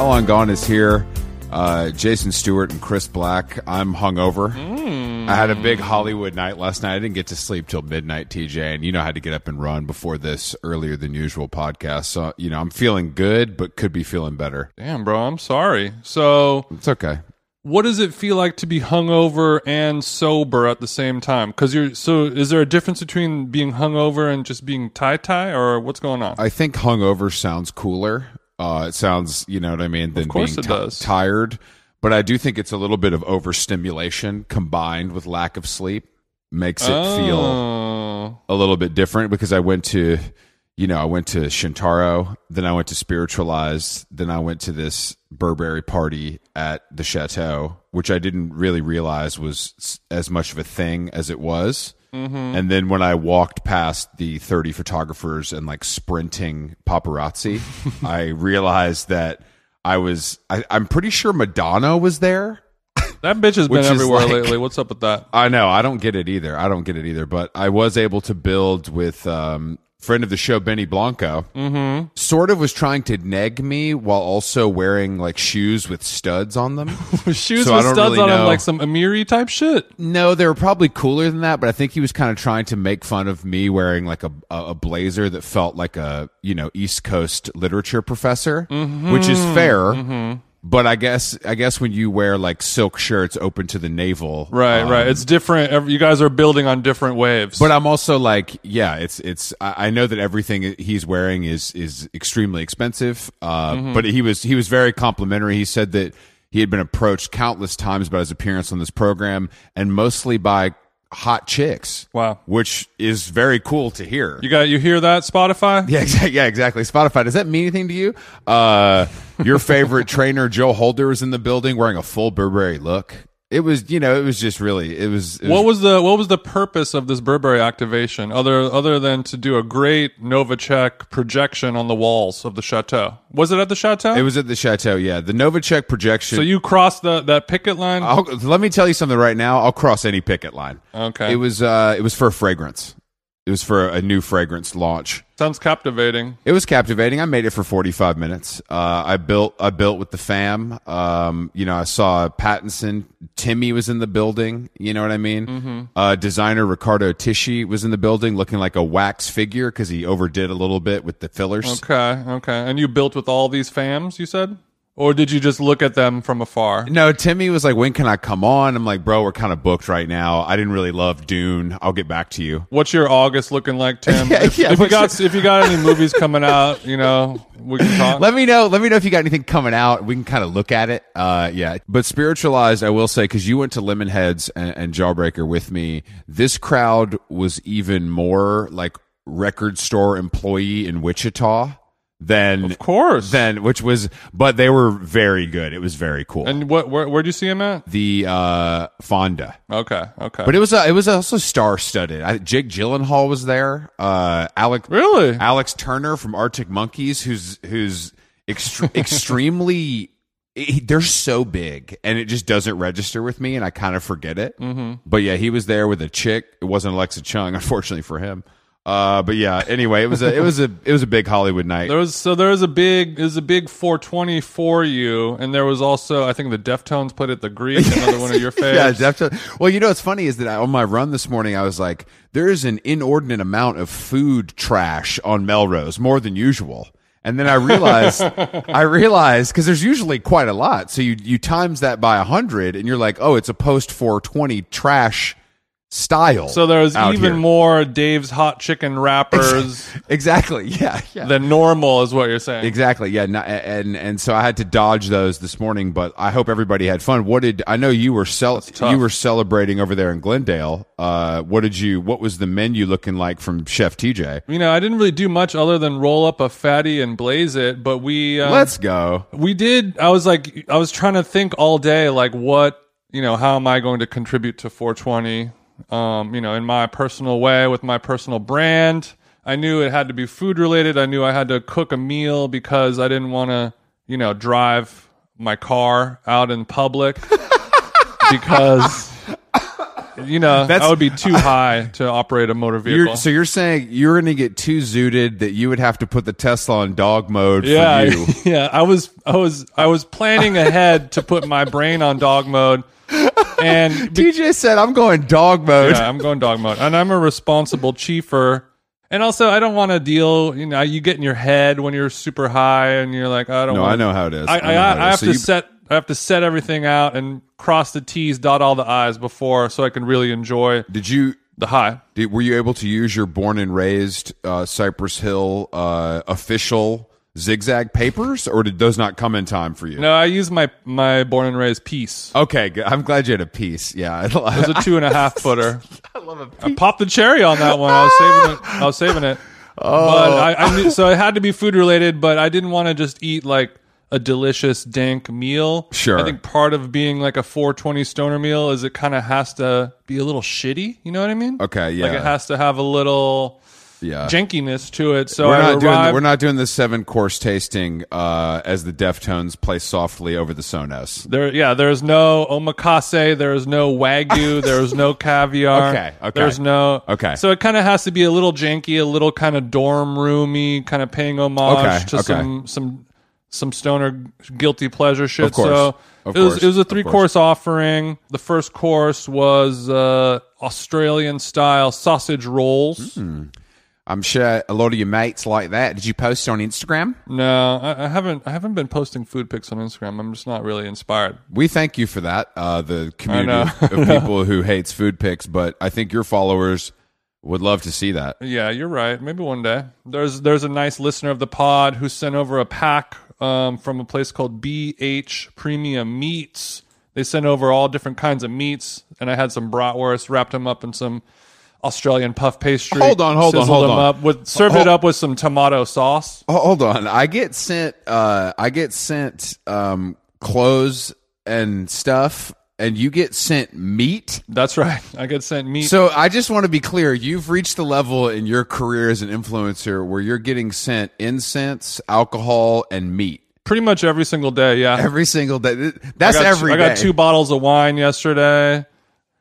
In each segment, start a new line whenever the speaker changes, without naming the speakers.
How Long Gone is here. Uh, Jason Stewart and Chris Black. I'm hungover. I had a big Hollywood night last night. I didn't get to sleep till midnight, TJ, and you know I had to get up and run before this earlier than usual podcast. So you know I'm feeling good, but could be feeling better.
Damn, bro, I'm sorry. So,
It's okay.
what does it feel like to be hungover and sober at the same time? Because you're so. Is there a difference between being hungover and just being tie tie, or what's going on?
I think hungover sounds cooler. Uh, it sounds, you know what I mean, than
course
being
does.
tired. But I do think it's a little bit of overstimulation combined with lack of sleep makes it feel
Oh.
a little bit different because I went to, you know, I went to Shintaro, then I went to Spiritualized, then I went to this Burberry party at the chateau, which I didn't really realize was as much of a thing as it was. And then when I walked past the 30 photographers and like sprinting paparazzi, I realized that I was, I, I'm pretty sure Madonna was there.
That bitch has been everywhere
like-
lately. What's up with that?
I know. I don't get it either. I don't get it either. But I was able to build with um, friend of the show, Benny Blanco. Mm-hmm. Sort of was trying to neg me while also wearing like shoes with studs on them.
Shoes
So
with studs
really
on them, like some Amiri type shit.
no, they were probably cooler than that. But I think he was kind of trying to make fun of me wearing like a a, a blazer that felt like a you know East Coast literature professor, which is fair. But I guess I guess when you wear like silk shirts open to the navel,
Right, right. It's different. You guys are building on different waves.
But I'm also like, yeah, it's it's. I I know that everything he's wearing is is extremely expensive. Uh,
Mm-hmm.
but he was he was very complimentary. He said that he had been approached countless times about his appearance on this program, and mostly by hot chicks.
Wow.
which is very cool to hear.
you got you hear that Spotify?
yeah, exactly. Yeah, exactly. Spotify. Does that mean anything to you? Uh, your favorite trainer, Joe Holder, is in the building wearing a full Burberry look. It was, you know, it was just really, it was. It was
What was the what was the purpose of this Burberry activation other other than to do a great Novacek projection on the walls of the chateau? Was it at the chateau?
It was at the chateau. Yeah, the Novacek projection.
so you crossed the that picket line.
I'll, let me tell you something right now. I'll cross any picket line.
Okay.
It was uh, it was for a fragrance. It was for a new fragrance launch.
Sounds captivating.
It was captivating. I made it for 45 minutes. Uh, I built I built with the fam. Um, you know, I saw Pattinson. Timmy was in the building. You know what I mean?
Mm-hmm.
Uh, designer Riccardo Tisci was in the building, looking like a wax figure because he overdid a little bit with the fillers.
Okay, okay. And you built with all these fams, you said? Or did you just look at them from afar?
No, Timmy was like, "When can I come on?" I'm like, "Bro, we're kind of booked right now. I didn't really love Dune. I'll get back to you."
What's your August looking like, Tim?
Yeah,
if,
yeah,
if you got if you got any movies coming out, you know, we can talk.
Let me know. Let me know if you got anything coming out. We can kind of look at it. Uh, yeah. But spiritualized, I will say, because you went to Lemonheads and, and Jawbreaker with me. This crowd was even more like record store employee in Wichita than
of course.
than which was, but they were very good. It was very cool.
and what where where'd you see him at?
the uh, Fonda.
Okay, okay.
But it was uh, it was also star studded. I, think jake Gyllenhaal was there. Uh, Alec
really?
Alex Turner from Arctic Monkeys, who's who's extre- extremely. he- they're so big, and it just doesn't register with me, and I kind of forget it. Mm-hmm. But yeah, he was there with a chick. It wasn't Alexa Chung, unfortunately for him. Uh, but yeah. Anyway, it was a it was a it was a big Hollywood night.
There was so there was a big it was a big 420 for you, and there was also I think the Deftones played at the Greek, another one of your faves.
Yeah, definitely. Well, you know what's funny is that I, on my run this morning, I was like, there is an inordinate amount of food trash on Melrose, more than usual. And then I realized, I realized because there's usually quite a lot, so you you times that by a hundred, and you're like, oh, it's a post 420 trash style.
So there was
out
even
here.
more Dave's hot chicken wrappers
exactly, yeah, yeah.
than normal, is what you're saying.
Exactly. Yeah. And and so I had to dodge those this morning, but I hope everybody had fun. What did I know you were cel- you were celebrating over there in Glendale? Uh, what did you? What was the menu looking like from Chef TJ?
You know, I didn't really do much other than roll up a fatty and blaze it, but we um,
Let's go.
we did. I was like, I was trying to think all day, like what you know, how am I going to contribute to 420? Um, you know, in my personal way with my personal brand. I knew it had to be food related. I knew I had to cook a meal because I didn't want to, you know, drive my car out in public because you know,
That's-
I would be too high to operate a motor vehicle.
You're, so you're saying you're going to get too zooted that you would have to put the Tesla on dog mode
yeah,
for you.
yeah. I was, I was, I was planning ahead to put my brain on dog mode, and
DJ said, "I'm going dog mode."
yeah, I'm going dog mode, and I'm a responsible chiefer. And also, I don't want to deal. You know, you get in your head when you're super high, and you're like, I don't.
No,
wanna,
I know how it is.
I,
I
I, I have
So
to
you-
set. I have to set everything out and cross the T's, dot all the I's before, so I can really enjoy
Did you?
the high.
Did, were you able to use your born and raised uh, Cypress Hill uh, official zigzag papers, or did those not come in time for you?
No, I use my my born and raised piece.
Okay, good. I'm glad you had a piece. Yeah,
It was a two and a half footer.
I love a piece.
I popped the cherry on that one. I was saving it. I was saving it.
Oh.
But I, I knew, so it had to be food related. But I didn't want to just eat like a delicious dank meal.
Sure.
I think part of being like a 420 stoner meal is it kind of has to be a little shitty. You know what I mean?
Okay, yeah.
Like it has to have a little
yeah.
jankiness to it. So
We're not doing
arrived.
we're not doing the seven course tasting uh, as the Deftones play softly over the Sonos.
There, yeah, there's no omakase, there's no wagyu, there's no caviar.
Okay, okay.
There's no.
Okay.
So it kind of has to be a little janky, a little kind of dorm roomy, kind of paying homage
Okay,
to
okay.
some some some stoner guilty pleasure shit.
Of course,
So
of
it was
course,
it was a three
course.
offering. The first course was uh, Australian style sausage rolls.
Hmm. I'm sure a lot of your mates like that. Did you post it on Instagram?
No, I, I haven't. I haven't been posting food pics on Instagram. I'm just not really inspired.
We thank you for that, uh, the community of people who hates food pics, but I think your followers would love to see that.
Yeah, you're right. Maybe one day. There's there's a nice listener of the pod who sent over a pack um, from a place called BH Premium Meats. They sent over all different kinds of meats, and I had some bratwurst, wrapped them up in some Australian puff pastry.
Hold on, hold on, hold
them
on.
Up with, served
Hold-
it up with some tomato sauce.
Hold on, I get sent, uh, I get sent um, clothes and stuff, and you get sent meat.
That's right. I get sent meat.
So I just want to be clear: you've reached the level in your career as an influencer where you're getting sent incense, alcohol, and meat
pretty much every single day. Yeah.
every single day. That's
I got,
every
I got
day.
two bottles of wine yesterday.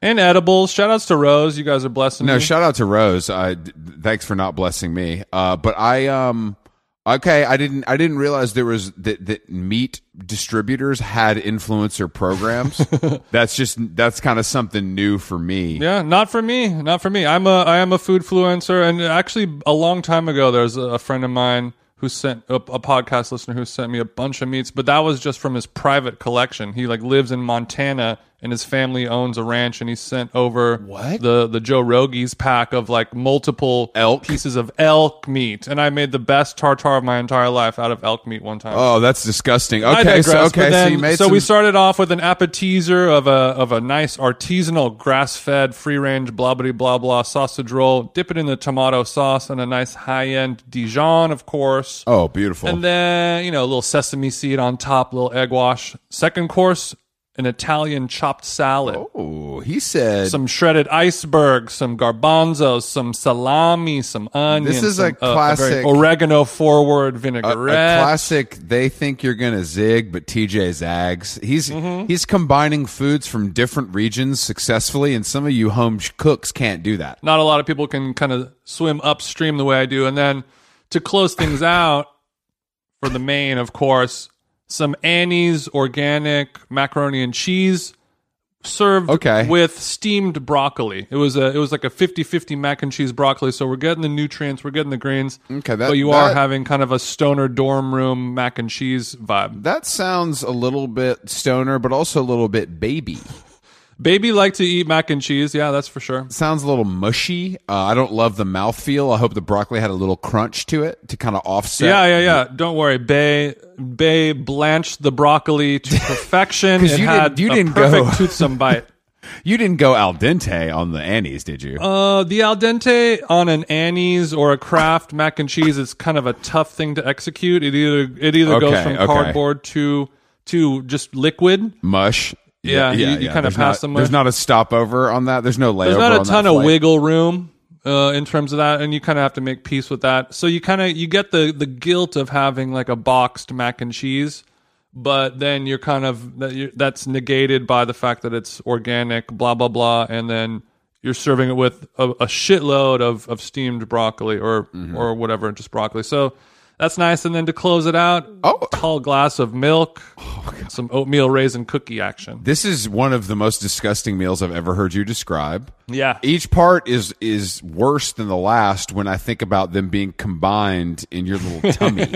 And edibles. Shout outs to Rose. You guys are blessing
No,
me.
shout out to Rose. I thanks for not blessing me. Uh, but I um okay, I didn't I didn't realize there was that that meat distributors had influencer programs. that's just that's kind of something new for me.
Yeah, not for me. Not for me. I'm a I am a food influencer, and actually, a long time ago, there's a friend of mine who sent a, a podcast listener who sent me a bunch of meats, but that was just from his private collection. He like lives in Montana, and his family owns a ranch, and he sent over
What?
the the Joe Rogies pack of like multiple
Elk?
pieces of elk meat, and I made the best tartar of my entire life out of elk meat one time.
Oh, that's disgusting. Okay, so okay,
but
so you made
so
some,
we started off with an appetizer of a of a nice artisanal grass fed free range blah blah blah blah sausage roll. Dip it in the tomato sauce and a nice high end Dijon, of course.
Oh, beautiful.
And then you know a little sesame seed on top, little egg wash. Second course, an Italian chopped salad.
oh, he said
Some shredded iceberg, some garbanzos, some salami, some onions.
This is a
some, uh,
classic-
oregano forward
a, a
vinaigrette.
classic. They think you're gonna zig, but TJ zags. He's
Mm-hmm.
he's combining foods from different regions successfully, and some of you home cooks can't do that.
not a lot of people can kind of swim upstream the way I do. And then to close things out for the main, of course, some Annie's organic macaroni and cheese served
Okay.
with steamed broccoli. It was a it was like a 50-50 mac and cheese broccoli. So we're getting the nutrients, we're getting the greens.
Okay, that-
but you are having kind of a stoner dorm room mac and cheese vibe.
That sounds a little bit stoner, but also a little bit baby.
Baby like to eat mac and cheese. Yeah, that's for sure.
Sounds a little mushy. Uh, I don't love the mouthfeel. I hope the broccoli had a little crunch to it to kind of offset.
Yeah, yeah, yeah. Don't worry. Bay Bay blanched the broccoli to perfection. it
you
had
didn't- you
a
didn't
perfect
go-
toothsome bite.
You didn't go al dente on the Annie's, did you?
Uh, the al dente on an Annie's or a Kraft mac and cheese is kind of a tough thing to execute. It either it either goes from
okay.
cardboard to to just liquid.
Mush.
Yeah, you- you kinda
There's
pass
not-
them
There's not a stopover on that. There's no layover.
There's not a
on
ton of wiggle room uh, in terms of that, and you kind of have to make peace with that. So you kind of you get the the guilt of having like a boxed mac and cheese, but then you're kind of that you're, that's negated by the fact that it's organic, blah blah blah, and then you're serving it with a, a shitload of, of steamed broccoli or
Mm-hmm.
or whatever, just broccoli. So that's nice. And then to close it out,
Oh.
tall glass of milk, oh, some oatmeal raisin cookie action.
This is one of the most disgusting meals I've ever heard you describe.
Yeah.
Each part is is worse than the last when I think about them being combined in your little tummy.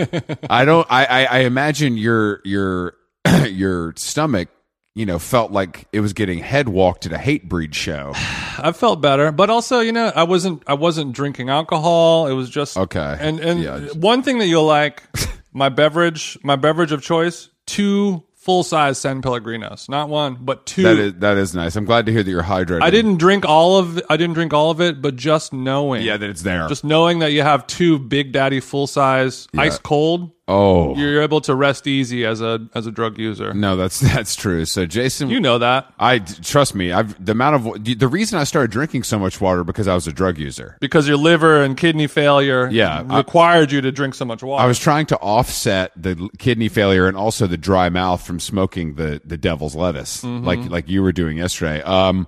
I don't. I, I I imagine your your your stomach, you know, felt like it was getting head walked at a Hatebreed show.
I felt better, but also, you know, I wasn't I wasn't drinking alcohol. It was just
Okay.
And and
Yeah,
one thing that you'll like, my beverage, my beverage of choice, two full size San Pellegrinos, not one, but two.
That is that is nice. I'm glad to hear that you're hydrated.
I didn't drink all of I didn't drink all of it, but just knowing,
Yeah, that it's there.
just knowing that you have two Big Daddy full size, ice cold,
oh
you're able to rest easy as a as a drug user.
no, that's that's true. So Jason,
You know that
I trust me. I've the amount of the reason I started drinking so much water because I was a drug user.
because your liver and kidney failure,
Yeah, I-
required you to drink so much water.
I was trying to offset the kidney failure and also the dry mouth from smoking the the devil's lettuce,
Mm-hmm.
like like you were doing yesterday. Um,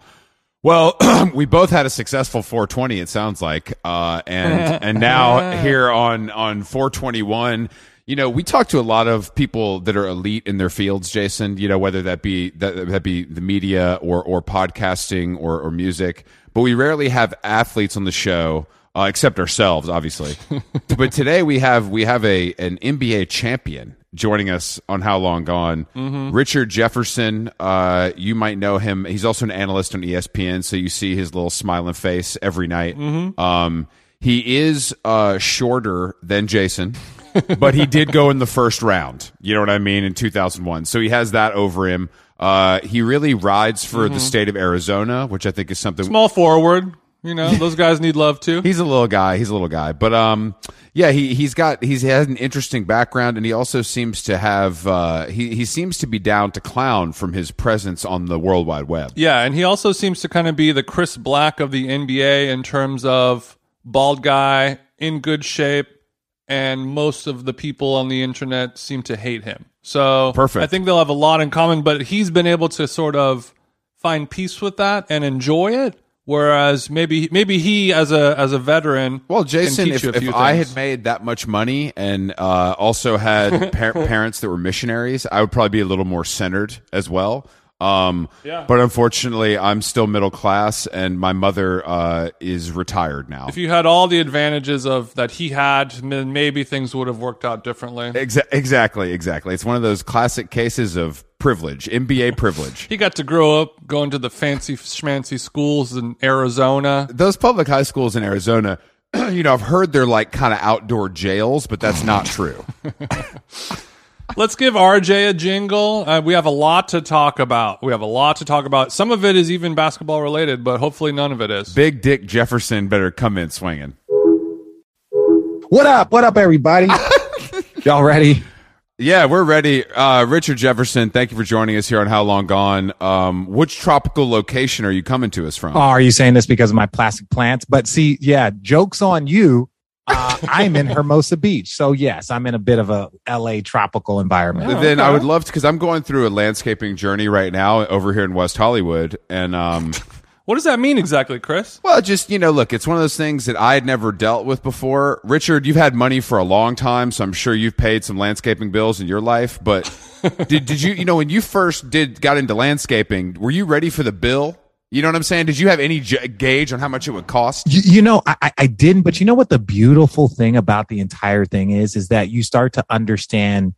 well, we both had a successful 420. It sounds like, uh, and and now here on on 421. You know, we talk to a lot of people that are elite in their fields, Jason. You know, whether that be that, that be the media or or podcasting or or music, but we rarely have athletes on the show uh, except ourselves, obviously. but today we have we have a an NBA champion joining us on How Long Gone. Richard Jefferson. Uh, you might know him. He's also an analyst on ESPN, so you see his little smiling face every night. Um, he is uh, shorter than Jason. but he did go in the first round. You know what I mean? In 2001. So he has that over him. Uh, he really rides for the state of Arizona, which I think is something
small forward. You know, those guys need love too.
He's a little guy. He's a little guy, but um, yeah, he he's got he's he has an interesting background, and he also seems to have uh, he he seems to be down to clown from his presence on the World Wide Web.
Yeah, and he also seems to kind of be the Chris Black of the NBA in terms of bald guy in good shape, and most of the people on the internet seem to hate him. So
Perfect.
I think they'll have a lot in common, but he's been able to sort of find peace with that and enjoy it. Whereas maybe maybe he as a as a veteran,
Well,
can
Jason,
teach
if,
you a
if I had made that much money and uh, also had par- parents that were missionaries, I would probably be a little more centered as well. Um,
Yeah.
But unfortunately, I'm still middle class, and my mother uh, is retired now.
if you had all the advantages of that he had, then maybe things would have worked out differently.
Exa- exactly, exactly. It's one of those classic cases of privilege, NBA privilege.
He got to grow up going to the fancy schmancy schools in Arizona.
Those public high schools in Arizona, you know, I've heard they're like kind of outdoor jails, but that's not true.
Let's give RJ a jingle. Uh, we have a lot to talk about. We have a lot to talk about. Some of it is even basketball related, but hopefully none of it is.
Big Dick Jefferson better come in swinging.
What up? What up, everybody? Y'all ready?
Yeah, we're ready. Uh, Richard Jefferson, thank you for joining us here on How Long Gone. Um, which tropical location are you coming to us from?
Oh, are you saying this because of my plastic plants? But see, yeah, jokes on you. Uh, I'm in Hermosa Beach. So, yes, I'm in a bit of a LA tropical environment.
Oh,
then I would love to, because I'm going through a landscaping journey right now over here in West Hollywood, and um,
What does that mean exactly, Chris?
Well, just you know, look, it's one of those things that I had never dealt with before. Richard, you've had money for a long time, so I'm sure you've paid some landscaping bills in your life. But did did you you know when you first did got into landscaping, were you ready for the bill? You know what I'm saying? Did you have any j- gauge on how much it would cost?
You, you know, I, I- I didn't, but you know what the beautiful thing about the entire thing is, is that you start to understand.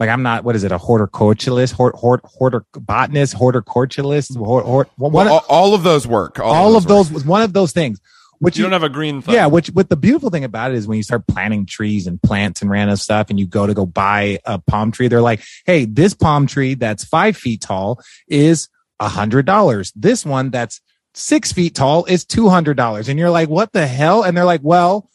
Like I'm not, what is it, a horticulturalist, hort, hort, hortic botanist, horticulturalist, hort, hort, one,
Well, all, all of those work. All,
all of those was one of those things. Which
You don't have a green thumb.
Yeah, which what the beautiful thing about it is when you start planting trees and plants and random stuff, and you go to go buy a palm tree, they're like, "Hey, this palm tree that's five feet tall is a hundred dollars. This one that's six feet tall is two hundred dollars." And you're like, "What the hell?" And they're like, "Well."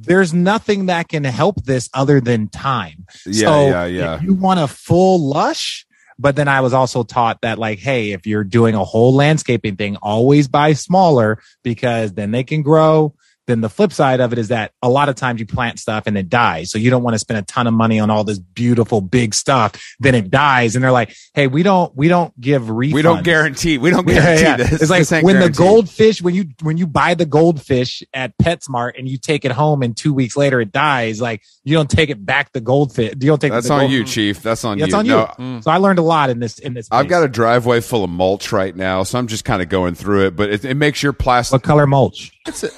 There's nothing that can help this other than time.
Yeah,
so
yeah, yeah.
If you want a full lush, but then I was also taught that like, hey, if you're doing a whole landscaping thing, always buy smaller because then they can grow then the flip side of it is that a lot of times you plant stuff and it dies. So you don't want to spend a ton of money on all this beautiful big stuff. Then it dies. And they're like, Hey, we don't, we don't give refunds.
We don't guarantee. We don't guarantee
yeah.
this.
It's like
This
when
guaranteed.
the goldfish, when you when you buy the goldfish at PetSmart and you take it home and two weeks later it dies, like you don't take it back the goldfish. You don't take
That's
the
on
gold-
you, mm. Chief. That's on
That's
you.
on you.
No, mm.
So I learned a lot in this in this.
I've
place.
got a driveway full of mulch right now, so I'm just kind of going through it. But it, it makes your plastic.
what color mulch?
It's a,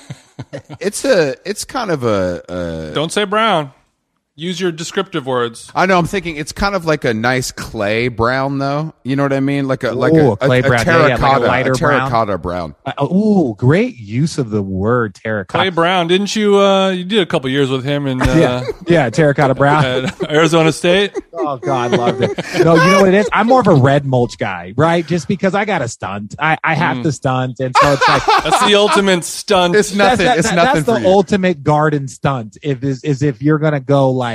it's a, it's kind of a, a.
Don't say brown. Use your descriptive words.
I know. I'm thinking it's kind of like a nice clay brown, though. You know what I mean? Like a like
Ooh,
a,
a clay
a,
brown. Yeah, yeah, like a
terracotta,
lighter
a terracotta brown.
Uh, ooh, great use of the word terracotta.
Clay Brown, didn't you? Uh, you did a couple years with him in uh,
yeah, yeah, terracotta brown.
Arizona State.
Oh God, loved it. No, you know what it is? I'm more of a red mulch guy, right? Just because I got a stunt, I, I have
Mm.
to stunt, and so it's like
That's the ultimate stunt.
It's nothing.
That's, that-
it's
that-
nothing
that's
for
the
you.
ultimate garden stunt. If is is if you're gonna go like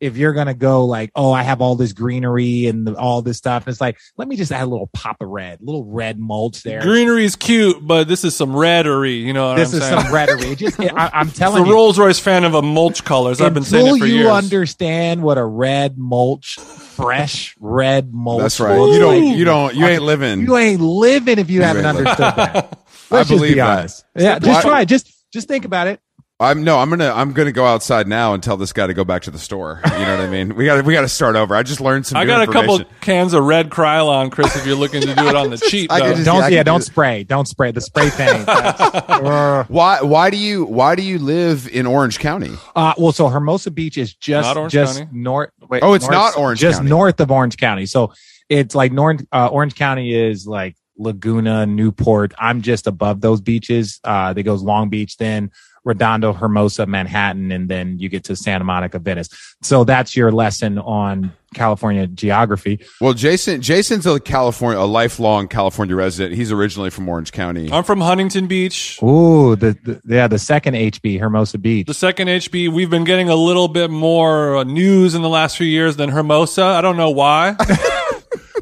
if you're gonna go like oh I have all this greenery and the, all this stuff, it's like let me just add a little pop of red, little red mulch there.
Greenery is cute, but this is some reddery. You know what
this
I'm
is
saying?
some reddery. It just I, I'm
It's
telling
a
you.
Rolls Royce fan of a mulch colors. I've been saying it for years.
you
years.
understand what a red mulch, fresh red mulch.
That's right.
looks
You don't.
like,
You don't. You ain't living.
You ain't living if you, haven't
ain't living.
understood that.
I
Let's just
believe
be
that.
honest. Yeah,
Why-
just try. Just just think about it.
I'm no. I'm gonna. I'm gonna go outside now and tell this guy to go back to the store. You know what I mean? We got. We got to start over. I just learned some.
I
new
got a couple cans of red Krylon, Chris. If you're looking to do it on the cheap,
I just-
Don't
I
yeah,
can
don't
do it.
spray. Don't spray. The spray thing. That's-
Why? Why do you? Why do you live in Orange County?
uh, well, so Hermosa Beach is just just
County?
north. Wait,
Oh, it's
north-
not Orange
Just
County.
north of Orange County. So it's like North uh, Orange County is like Laguna, Newport. I'm just above those beaches. Uh, that goes Long Beach, then Redondo, Hermosa, Manhattan, and then you get to Santa Monica, Venice. So that's your lesson on California geography.
Well, Jason. Jason's a California, a lifelong California resident. He's originally from Orange County.
I'm from Huntington Beach.
Ooh, the, the yeah, the second HB, Hermosa Beach.
The second HB, we've been getting a little bit more uh, news in the last few years than Hermosa. I don't know why.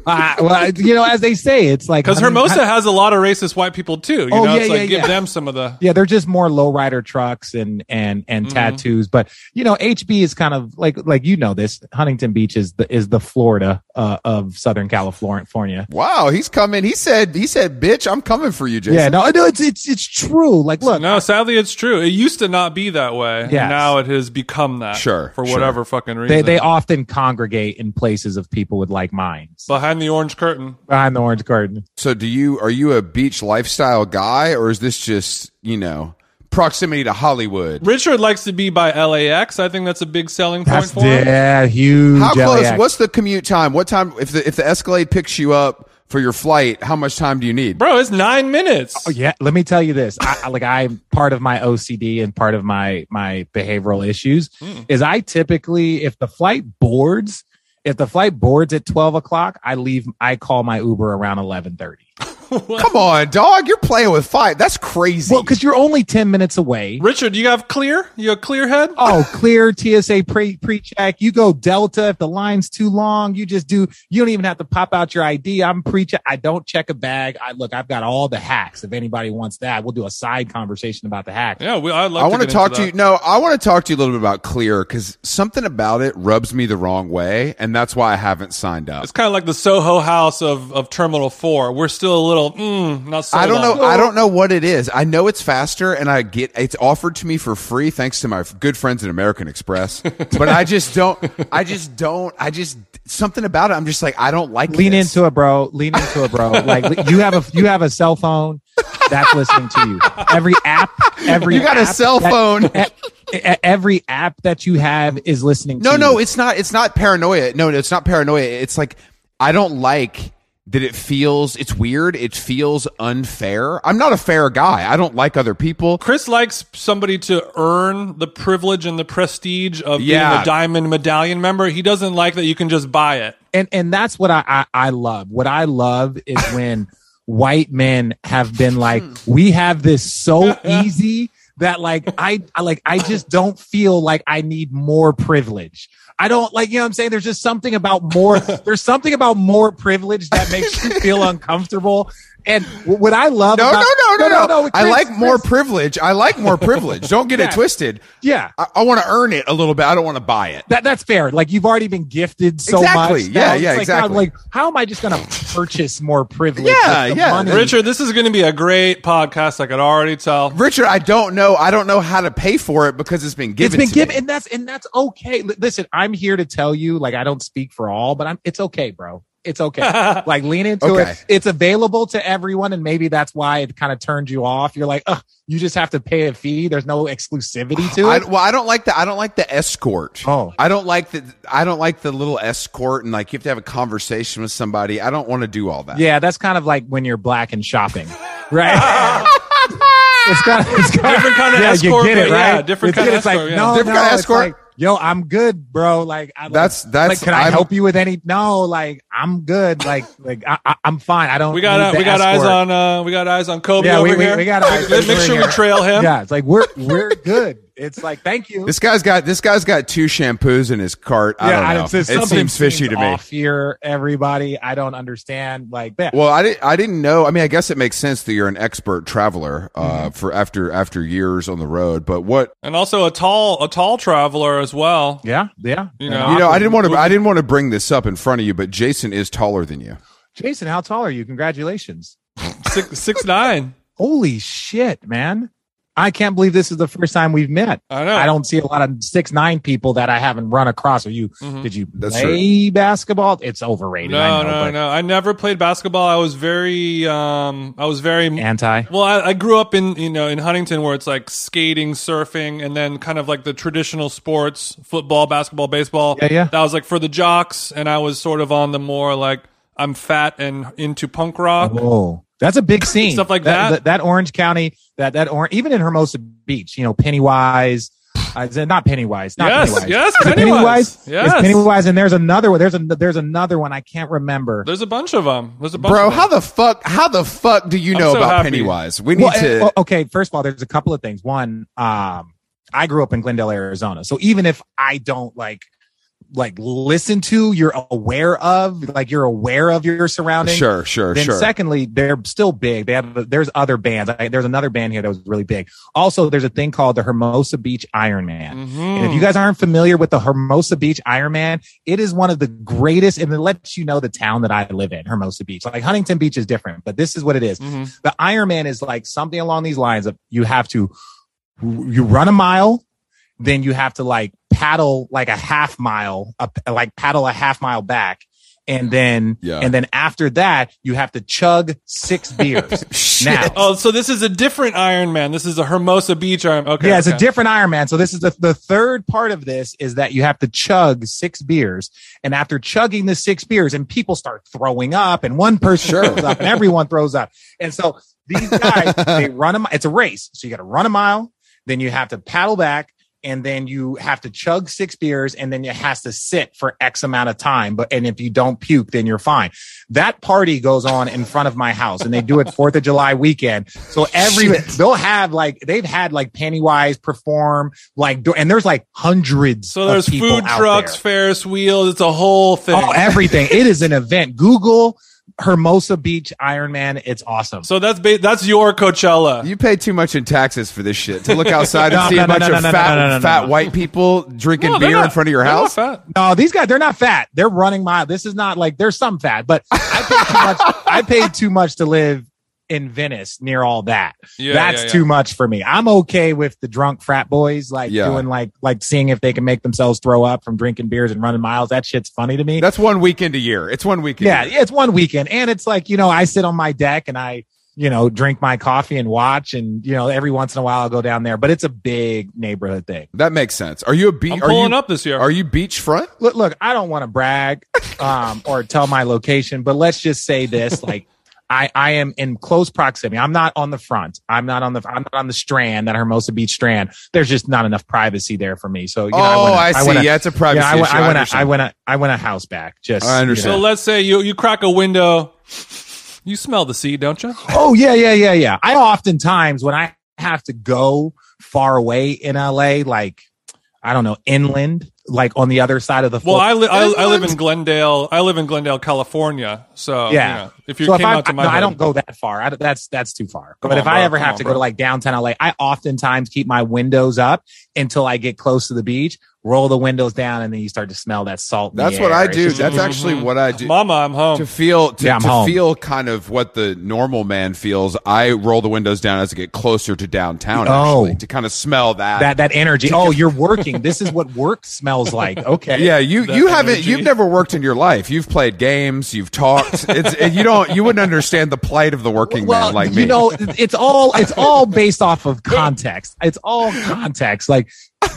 Uh, well, you know, as they say, it's like
Because Hermosa
I-
has a lot of racist white people too. You
Oh,
know,
yeah,
it's like
yeah,
give
yeah.
them some of the.
yeah, they're just more lowrider trucks and and and
Mhm.
tattoos. But you know, HB is kind of like like you know this. Huntington Beach is the is the Florida uh, of Southern California.
wow, he's coming. He said. He said, "Bitch, I'm coming for you, Jason."
Yeah, no, no, it's it's it's true. Like, look,
No, sadly, it's true. It used to not be that way. Yeah, now it has become that.
Sure,
For
sure.
whatever fucking reason.
they they often congregate in places of people with like minds
Behind the orange curtain.
behind the orange curtain.
So, do you? Are you a beach lifestyle guy, or is this just you know proximity to Hollywood?
Richard likes to be by LAX. I think that's a big selling point
That's
for him.
yeah, huge.
How close?
LAX.
What's the commute time? What time? If the if the Escalade picks you up for your flight, how much time do you need?
Bro, it's nine minutes.
Oh, yeah, let me tell you this. I, I- like I'm part of my OCD and part of my my behavioral issues
Mm.
is I typically if the flight boards if the flight boards at twelve o'clock, I leave. I call my Uber around eleven thirty.
Come on, dog. You're playing with fire. That's crazy.
Well, because you're only ten minutes away.
Richard, you have clear? You have clear head?
Oh, clear TSA pre pre check. You go Delta if the line's too long. You just do. You don't even have to pop out your ID. I'm pre check. I don't check a bag. I look. I've got all the hacks. If anybody wants that, we'll do a side conversation about the hack.
Yeah, we, I'd love
I
to
want to talk to you. No, I want to talk to you a little bit about Clear because something about it rubs me the wrong way, and that's why I haven't signed up.
It's kind of like the Soho House of, of Terminal 4. We're still a little, mm, not sold
I don't know. I don't know what it is. I know it's faster, and I get it's offered to me for free thanks to my good friends at American Express. but I just don't. I just don't. I just something about it. I'm just like I don't like.
lean
this.
into it, bro. Lean into it, bro. Like you have a you have a cell phone that's listening to you. Every app, every
You got a cell phone.
e- every app that you have is listening.
No,
to
no,
you.
it's not. It's not paranoia. No, it's not paranoia. It's like I don't like that. It feels. It's weird. It feels unfair. I'm not a fair guy. I don't like other people.
Chris likes somebody to earn the privilege and the prestige of
Yeah.
being a diamond medallion member. He doesn't like that you can just buy it.
and and that's what I, I I love. What I love is when white men have been like, hmm. we have this so easy that like I, I like I just don't feel like I need more privilege. I don't like you know what I'm saying. There's just something about more. there's something about more privilege that makes you feel uncomfortable. And what I love
No, no,
about,
no, no, no. I
Chris-
like more privilege. I like more privilege. Don't get
Yeah.
it twisted.
Yeah.
I, I want to earn it a little bit. I don't want to buy it.
That that's fair. Like you've already been gifted so
Exactly.
much.
Yeah, yeah,
like,
exactly.
I'm like, how am I just gonna purchase more privilege?
Yeah,
with the
yeah.
money?
Richard, this is going to be a great podcast. I could already tell.
Richard, I don't know. I don't know how to pay for it because it's been given.
it's been
to
given,
me.
and that's and that's okay. L- Listen, I'm here to tell you, like, I don't speak for all, but I'm. It's okay, bro. It's okay. like, lean into
Okay.
it. It's available to everyone, and maybe that's why it kind of turned you off. You're like, ugh, you just have to pay a fee. There's no exclusivity to
I,
it.
well, I don't like the. I don't like the escort.
Oh.
I don't like the. I don't like the little escort and like you have to have a conversation with somebody. I don't want to do all that.
yeah, that's kind of like when you're black and shopping, right? it's kind of it's kind
Different kind of
yeah,
escort,
You get it,
but yeah,
right?
different
It's-
kind of
it's like,
escort, yeah.
No,
Different
no,
kind of
it's
escort.
like, Yo, I'm good, bro. Like, I, like
That's- that's-
Like, can I
I'm-
help you with any? No, like, I'm good. Like, like I, I, I'm fine. I don't.
We got
need
uh, we got eyes
escort.
on uh we got eyes on Kobe
Yeah,
over
we, we,
here.
we got eyes.
Make make sure we trail him.
Yeah, it's like we're we're good. It's like thank you.
This guy's got. This guy's got two shampoos in his cart. I don't know.
it's
it
something
seems fishy to me.
Off here, everybody. I don't understand. Like, yeah.
Well, I didn't. I didn't know. I mean, I guess it makes sense that you're an expert traveler uh,
Mm-hmm.
for after after years on the road. But what
And also a tall a tall traveler as well.
yeah, yeah.
You know-
you know, I didn't want to. I didn't want to bring this up in front of you, but Jason is taller than you.
Jason, how tall are you? Congratulations.
Six six nine.
Holy shit, man. I can't believe this is the first time we've met.
I know.
I don't see a lot of six nine people that I haven't run across. Are you?
Mhm.
Did you
That's
play basketball? It's overrated. I
No,
know,
no,
but
no. I never played basketball. I was very um I was very
Anti.
Well, I, I grew up in you know in Huntington where it's like skating, surfing, and then kind of like the traditional sports: football, basketball, baseball.
Yeah, yeah.
That was like for the jocks, and I was sort of on the more like I'm fat and into punk rock.
Oh, that's a big scene.
Stuff like
that.
that.
That, Orange County, that that orange, even in Hermosa Beach, you know, Pennywise. Uh, is it not Pennywise? Not
Yes,
Pennywise.
yes,
Is it
Pennywise.
It's
Yes.
Pennywise, and there's another one. There's a there's another one I can't remember.
There's a bunch of them. There's a bunch.
Bro,
of them.
how the fuck? How the fuck do you
I'm
know
so
about
happy.
Pennywise? We need
Well,
to.
eh, well, okay, first of all, there's a couple of things. One, um, I grew up in Glendale, Arizona, so even if I don't like like listen to, you're aware of, like you're aware of your surroundings.
sure, sure, Sure.
Then
sure.
secondly, they're still big. They have there's other bands. I, there's another band here that was really big. Also, there's a thing called the Hermosa Beach Iron Man.
Mhm.
And if you guys aren't familiar with the Hermosa Beach Iron Man, it is one of the greatest, and it lets you know the town that I live in, Hermosa Beach. Like Huntington Beach is different, but this is what it is.
Mhm.
The Iron Man is like something along these lines of you have to you run a mile, then you have to like paddle like a half mile, up, like paddle a half mile back. And then,
Yeah.
and then after that, you have to chug six beers.
Shit.
now,
Oh, so this is a different Iron Man. This is a Hermosa Beach Iron. Okay.
yeah, it's a different Iron Man. So this is the, the third part of this is that you have to chug six beers. And after chugging the six beers and people start throwing up and one person
Sure.
throws up and everyone throws up. And so these guys, they run a, mi- it's a race. So you got to run a mile, then you have to paddle back and then you have to chug six beers and then it has to sit for X amount of time. But, and if you don't puke, then you're fine. That party goes on in front of my house and they do it Fourth of July weekend. So every,
Shit.
they'll have like, they've had like Pennywise perform like, and there's like hundreds.
So there's food trucks,
there.
Ferris wheels. It's a whole thing.
Oh, everything. it is an event. Google Hermosa Beach Ironman. It's awesome.
so that's ba- that's your Coachella.
You pay too much in taxes for this shit. To look outside and see
no,
a bunch
no,
of
no, no,
fat,
no, no, no,
fat
no.
white people drinking
No, they're
beer in front of your house.
No, these guys, they're not fat. They're running miles. This is not like there's some fat, but I paid too much. I paid too much to live in Venice near all that.
Yeah,
That's
yeah, yeah.
too much for me. I'm okay with the drunk frat boys like
Yeah.
doing like like seeing if they can make themselves throw up from drinking beers and running miles. That shit's funny to me.
That's one weekend a year. It's one weekend.
yeah, it's one weekend and it's like, you know, I sit on my deck and I, you know, drink my coffee and watch and, you know, every once in a while I'll go down there, but it's a big neighborhood thing.
that makes sense. Are you a beach?
I'm
Are
pulling
you
up this year.
are you beachfront?
look, look, I don't want to brag um, or tell my location, but let's just say this: like, I I am in close proximity. I'm not on the front. I'm not on the I'm not on the Strand, that Hermosa Beach Strand. There's just not enough privacy there for me. So you know,
oh,
I,
I,
went
see.
I went
yeah, it's a privacy
yeah, I went,
issue.
I went, a. I went, a, I went a house back. Just
I
you
understand.
so let's say you you crack a window. You smell the sea, don't you?
Oh yeah, yeah, yeah, yeah. I oftentimes when I have to go far away in LA, like I don't know, inland, like on the other side of the
Well. I, li- I, I live in Glendale. I live in Glendale, California. So
Yeah.
you know, if you
so
came
I,
out to my
no, I don't go that far. I, that's that's too far.
Come
but
on,
if I ever have
on,
to
bro.
go to like downtown LA, I oftentimes keep my windows up until I get close to the beach. Roll the windows down, and then you start to smell that salt.
That's what
air.
I do.
just-
That's actually what I do.
Mama, I'm home.
to feel to,
Yeah, I'm
to
home.
feel kind of what the normal man feels, I roll the windows down as I get closer to downtown.
Oh.
Actually, to kind of smell that.
that that energy. Oh, you're working. This is what work smells like. Okay.
yeah, you
That
you haven't you've never worked in your life. You've played games, you've talked. It's and you don't you wouldn't understand the plight of the working
well,
man like me.
you know, it's all it's all based off of context. It's all context. Like,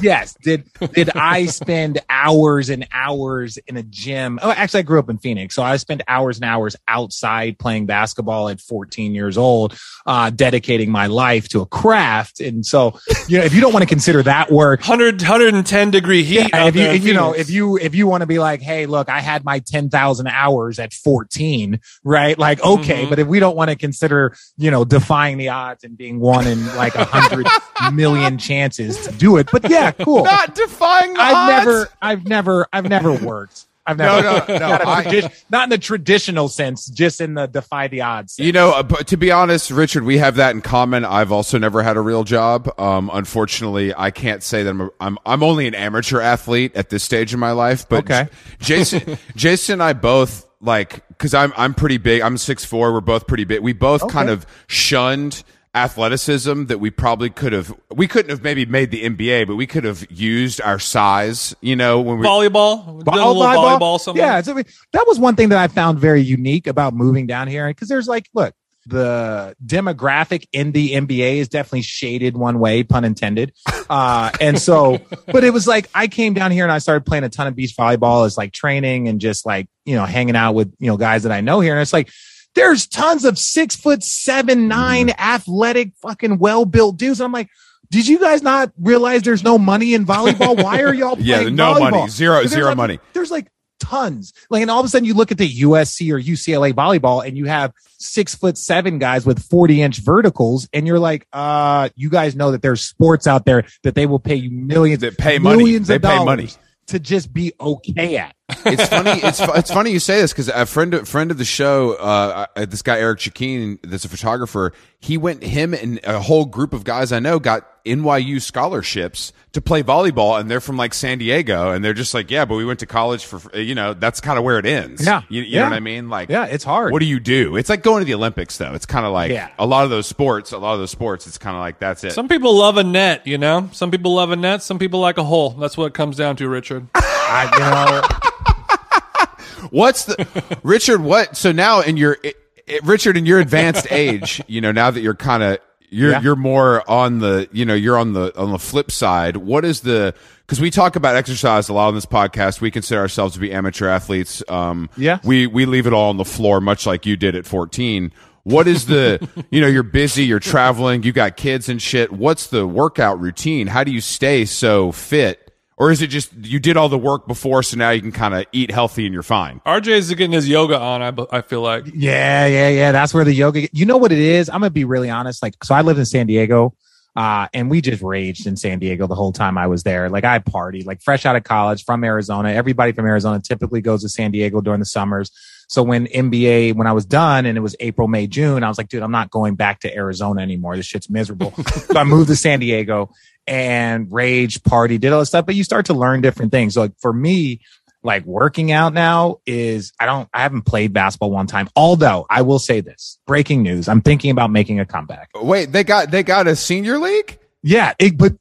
yes, did did I spend hours and hours in a gym? Oh, actually, I grew up in Phoenix, so I spent hours and hours outside playing basketball at 14 years old, uh, dedicating my life to a craft. And so, you know, if you don't want to consider that work,
100, 110 degree heat.
yeah, if you if you know if you if you want to be like, hey, look, I had my ten thousand hours at fourteen, right? Like, okay,
Mhm.
but if we don't want to consider, you know, defying the odds and being one in like a hundred million chances to do it, but yeah, cool.
not defying the
I've
odds.
never, I've never, I've never worked. I've never,
No, no, no,
not, tradi- not in the traditional sense, just in the defy the odds. sense.
You know, uh, but to be honest, Richard, we have that in common. I've also never had a real job. Um, unfortunately, I can't say that I'm, a, I'm I'm only an amateur athlete at this stage in my life. But
Okay.
J- Jason, Jason, and I both like because I'm I'm pretty big. I'm six four. We're both pretty big. We both kind of shunned athleticism that we probably could have. We couldn't have maybe made the NBA, but we could have used our size. You know, when we
volleyball, a
Oh,
volleyball, somewhere.
Yeah, I mean, that was one thing that I found very unique about moving down here because there's like, look, the demographic in the NBA is definitely shaded one way, pun intended. Uh, and so, but it was like I came down here and I started playing a ton of beach volleyball as like training and just like you know hanging out with you know guys that I know here, and it's like. There's tons of six foot seven, nine, athletic, fucking well built dudes. I'm like, did you guys not realize there's no money in volleyball? Why are y'all
yeah,
playing
no
volleyball?
money, zero zero
like-
money.
There's like tons. Like, and all of a sudden you look at the USC or UCLA volleyball and you have six foot seven guys with 40 inch verticals. And you're like, uh, you guys know that there's sports out there that they will pay you millions,
That pay money.
millions
They
of
pay money.
to just be okay at.
It's funny. It's it's funny you say this because a friend friend of the show, uh, uh, this guy Eric Chakeen, that's a photographer. He went him and a whole group of guys I know got NYU scholarships to play volleyball, and they're from like San Diego, and they're just like, yeah, but we went to college for you know that's kind of where it ends.
Yeah.
you, you
Yeah.
know what I mean? Like,
Yeah, it's hard.
What do you do? It's like going to the Olympics, though. It's kind of like
Yeah.
a lot of those sports. A lot of those sports, it's kind of like that's it.
Some people love a net, you know. Some people love a net. Some people like a hole. That's what it comes down to, Richard.
I, you know,
What's the Richard? What? So now in your it, it- Richard in your advanced age, you know, now that you're kind of you're
Yeah.
you're more on the you know you're on the on the flip side. What is the because we talk about exercise a lot on this podcast. We consider ourselves to be amateur athletes. Um,
Yeah.
we we leave it all on the floor, much like you did at 14. What is the you know you're busy, you're traveling, you got kids and shit. What's the workout routine? How do you stay so fit? Or is it just you did all the work before, so now you can kind of eat healthy and you're fine?
RJ is getting his yoga on. I, I feel like.
Yeah, yeah, yeah. That's where the yoga. You know what it is? I'm gonna be really honest. Like, so I lived in San Diego, uh, and we just raged in San Diego the whole time I was there. Like, I partied. Like, fresh out of college from Arizona. Everybody from Arizona typically goes to San Diego during the summers. So when NBA, when I was done and it was April, May, June, I was like, dude, I'm not going back to Arizona anymore. This shit's miserable. so I moved to San Diego and rage, party, did all this stuff. But you start to learn different things. So like for me, like working out now is I don't I haven't played basketball one time. Although I will say this, breaking news, I'm thinking about making a comeback.
Wait, they got they got a senior league?
Yeah, it, but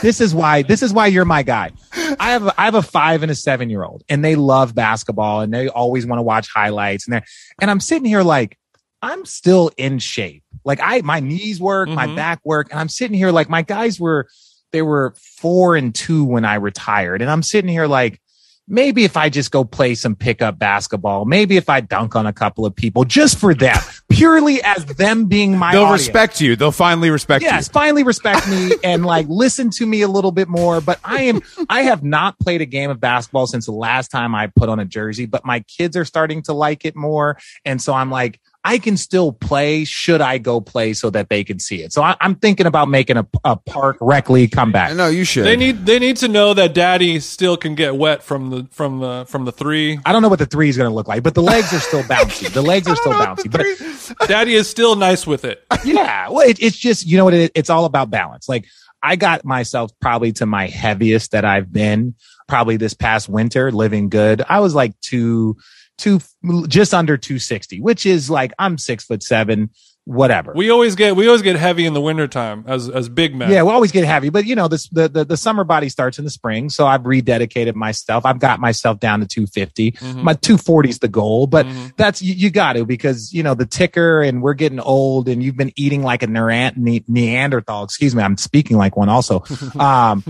this is why this is why you're my guy. I have a, I have a 5 and a 7 year old and they love basketball and they always want to watch highlights and they and I'm sitting here like I'm still in shape. Like I my knees work, my
Mhm.
back work and I'm sitting here like my guys were they were 4 and 2 when I retired and I'm sitting here like maybe if I just go play some pickup basketball, maybe if I dunk on a couple of people just for them, purely as them being my
They'll
audience.
respect you. They'll finally respect
Yes,
you.
finally respect me and like listen to me a little bit more. But I am, I have not played a game of basketball since the last time I put on a jersey, but my kids are starting to like it more. And so I'm like, I can still play. Should I go play so that they can see it? So I, am thinking about making a, a park rec league comeback.
No, you should.
They need they need to know that Daddy still can get wet from the from the from the three.
I don't know what the three is going to look like, but the legs are still bouncy. The legs are still bouncy. But
Daddy is still nice with it.
yeah, well, it, it's just you know what it, it's all about balance. Like I got myself probably to my heaviest that I've been probably this past winter, living good. I was like two two just under 260, which is like I'm six foot seven, whatever.
We always get we always get heavy in the wintertime as as big men.
Yeah, we always get heavy, but you know, this the, the the summer body starts in the spring, so I've rededicated myself. I've got myself down to 250. Mm-hmm. My 240 is the goal, but mm-hmm. that's you, you got to because you know the ticker and we're getting old and you've been eating like a Neanderthal. Excuse me, I'm speaking like one also. Um,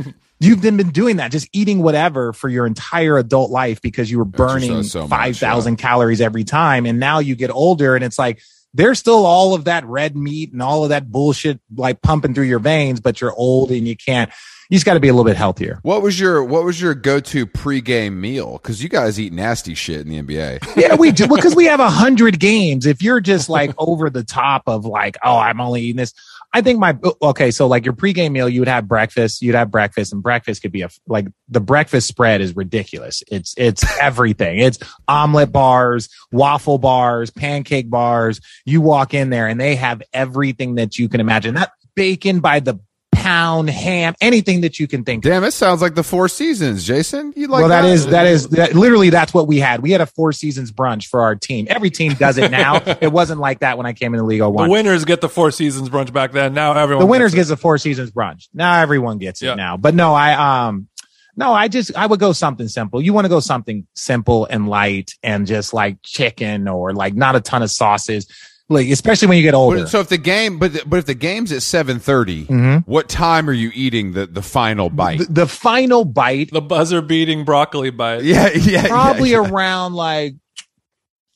You've been, been doing that, just eating whatever for your entire adult life because you were burning so 5,000 yeah. calories every time. And now you get older and it's like, there's still all of that red meat and all of that bullshit like pumping through your veins, but you're old and you can't, you just got to be a little bit healthier.
What was your what was your go to pregame meal? Because you guys eat nasty shit in the NBA.
yeah, we do because we have a hundred games. If you're just like over the top of like, oh, I'm only eating this. I think my okay, so like your pregame meal, you would have breakfast, you'd have breakfast, and breakfast could be a like the breakfast spread is ridiculous. It's it's everything. It's omelet bars, waffle bars, pancake bars. You walk in there and they have everything that you can imagine. That bacon by the pound, ham, anything that you can think.
Damn, it sounds like the Four Seasons, Jason. You like?
Well, that, that is that is that, literally that's what we had. We had a Four Seasons brunch for our team. Every team does it now. it wasn't like that when I came in the league. One.
The winners get the Four Seasons brunch back then. Now everyone.
The winners gets, gets the Four Seasons brunch. Now everyone gets it now. But no, I um. No, I just I would go something simple. You want to go something simple and light and just like chicken or like not a ton of sauces like especially when you get older.
But, so if the game, but but if the game's at seven mm-hmm. what time are you eating the the final bite?
The, the final bite,
the buzzer beating broccoli bite.
Yeah, yeah,
probably
yeah, yeah.
around like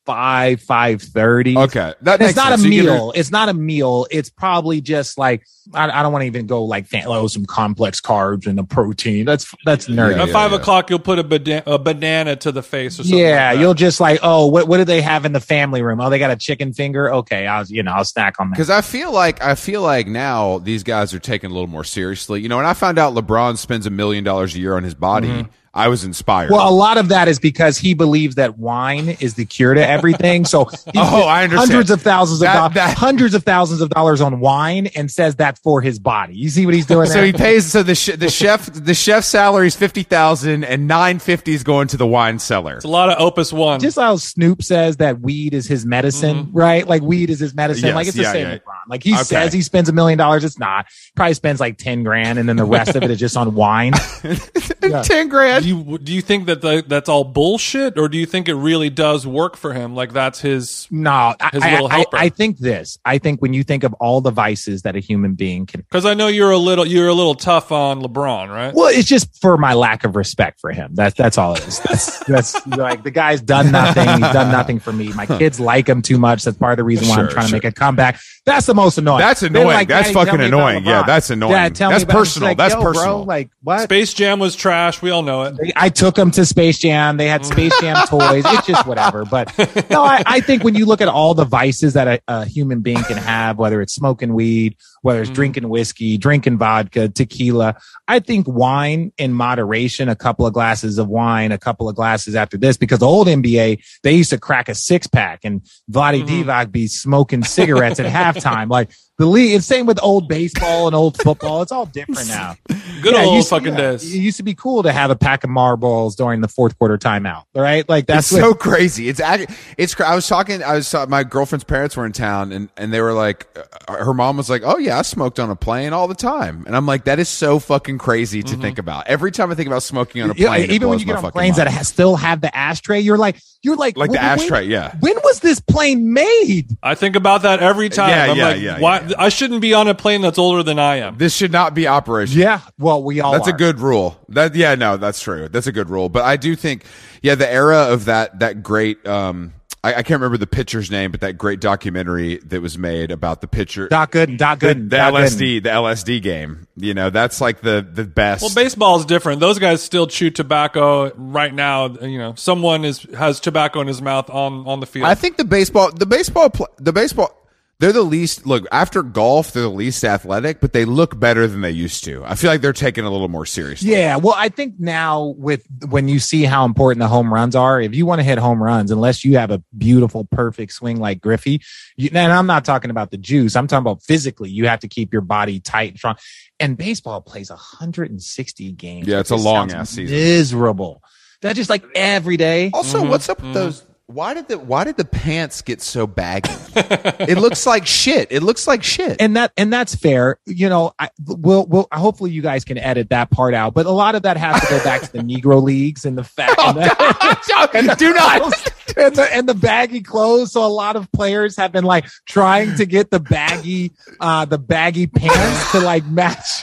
five five thirty.
Okay,
that it's not sense. a meal. It's not a meal. It's probably just like I, I don't want to even go like oh some complex carbs and a protein. That's that's nerdy.
Yeah, At five yeah. o'clock, you'll put a, bada- a, banana to the face or something.
Yeah,
like
you'll just like oh what what do they have in the family room? Oh, they got a chicken finger. Okay, I'll you know I'll snack on that.
Because I feel like I feel like now these guys are taking a little more seriously. You know, and I found out LeBron spends a million dollars a year on his body. Mm-hmm. I was inspired.
Well, a lot of that is because he believes that wine is the cure to everything. So
oh, I understand.
Hundreds of thousands of that, that, hundreds of thousands of dollars on wine and says that for his body. You see what he's doing?
so
there?
he pays. So the sh- the chef the chef's salary is fifty thousand and nine fifty is going to the wine cellar.
It's a lot of Opus One.
Just how Snoop says that weed is his medicine, mm-hmm. right? Like weed is his medicine. Yes, like it's the same. Yeah. Like he okay. says he spends a million dollars. It's not. Probably spends like ten grand, and then the rest of it is just on wine.
yeah. Ten grand.
Do you do you think that the, that's all bullshit, or do you think it really does work for him? Like that's his
no, his I, little helper. I, I, think this. I think when you think of all the vices that a human being can,
because I know you're a little you're a little tough on LeBron, right?
Well, it's just for my lack of respect for him. That's that's all it is. That's that's like the guy's done nothing. He's done nothing for me. My kids like him too much. That's part of the reason why sure, I'm trying sure. to make a comeback. That's the most annoying.
That's annoying. Like, that's fucking annoying. Yeah, that's annoying. Dad, that's personal. Like, that's personal.
Bro, like what?
Space Jam was trash. We all know it.
I took them to Space Jam. They had Space Jam toys. It's just whatever. But no, I, I, think when you look at all the vices that a, a human being can have, whether it's smoking weed, whether it's mm. drinking whiskey, drinking vodka, tequila, I think wine in moderation, a couple of glasses of wine, a couple of glasses after this, because the old NBA, they used to crack a six pack and Vlade mm-hmm. Divac be smoking cigarettes at halftime. Like the league. It's same with old baseball and old football. It's all different now.
Good yeah, old fucking yeah, days.
It used to be cool to have a pack of Marlboros during the fourth quarter timeout. Right? Like that's
it's so crazy. It's it's. I was talking. I was my girlfriend's parents were in town, and and they were like, uh, her mom was like, "Oh yeah, I smoked on a plane all the time," and I'm like, that is so fucking crazy to mm-hmm. think about. Every time I think about smoking on a plane,
yeah, even when you get on planes mind. that still have the ashtray, you're like, you're like,
like the ashtray. When, yeah.
When was this plane made?
I think about that every time. Yeah, I'm yeah, like, yeah, why? I shouldn't be on a plane that's older than I am.
This should not be operational.
Yeah. Well, we all.
That's
are.
a good rule. That yeah, no, that's true. That's a good rule. But I do think, yeah, the era of that that great. um I, I can't remember the pitcher's name, but that great documentary that was made about the pitcher.
Doc Gooden, Doc
the,
Gooden,
the
Doc Gooden.
LSD, the LSD game. You know, that's like the the best.
Well, baseball is different. Those guys still chew tobacco right now. You know, someone is has tobacco in his mouth on on the field.
I think the baseball, the baseball, the baseball, they're the least. Look, after golf, they're the least athletic, but they look better than they used to. I feel like they're taken a little more seriously.
Yeah, well, I think now with when you see how important the home runs are, if you want to hit home runs, unless you have a beautiful, perfect swing like Griffey, you, and I'm not talking about the juice, I'm talking about physically. You have to keep your body tight and strong. And baseball plays 160 games.
Yeah, it's a long ass season.
Miserable. That's just like every day.
Also, mm-hmm. what's up with mm-hmm. those? Why did the Why did the pants get so baggy? it looks like shit. It looks like shit.
and that and that's fair. You know, I will will hopefully you guys can edit that part out. But a lot of that has to go back to the Negro leagues and the fact oh, and the,
Do not.
and the and the baggy clothes. So a lot of players have been like trying to get the baggy uh the baggy pants to like match.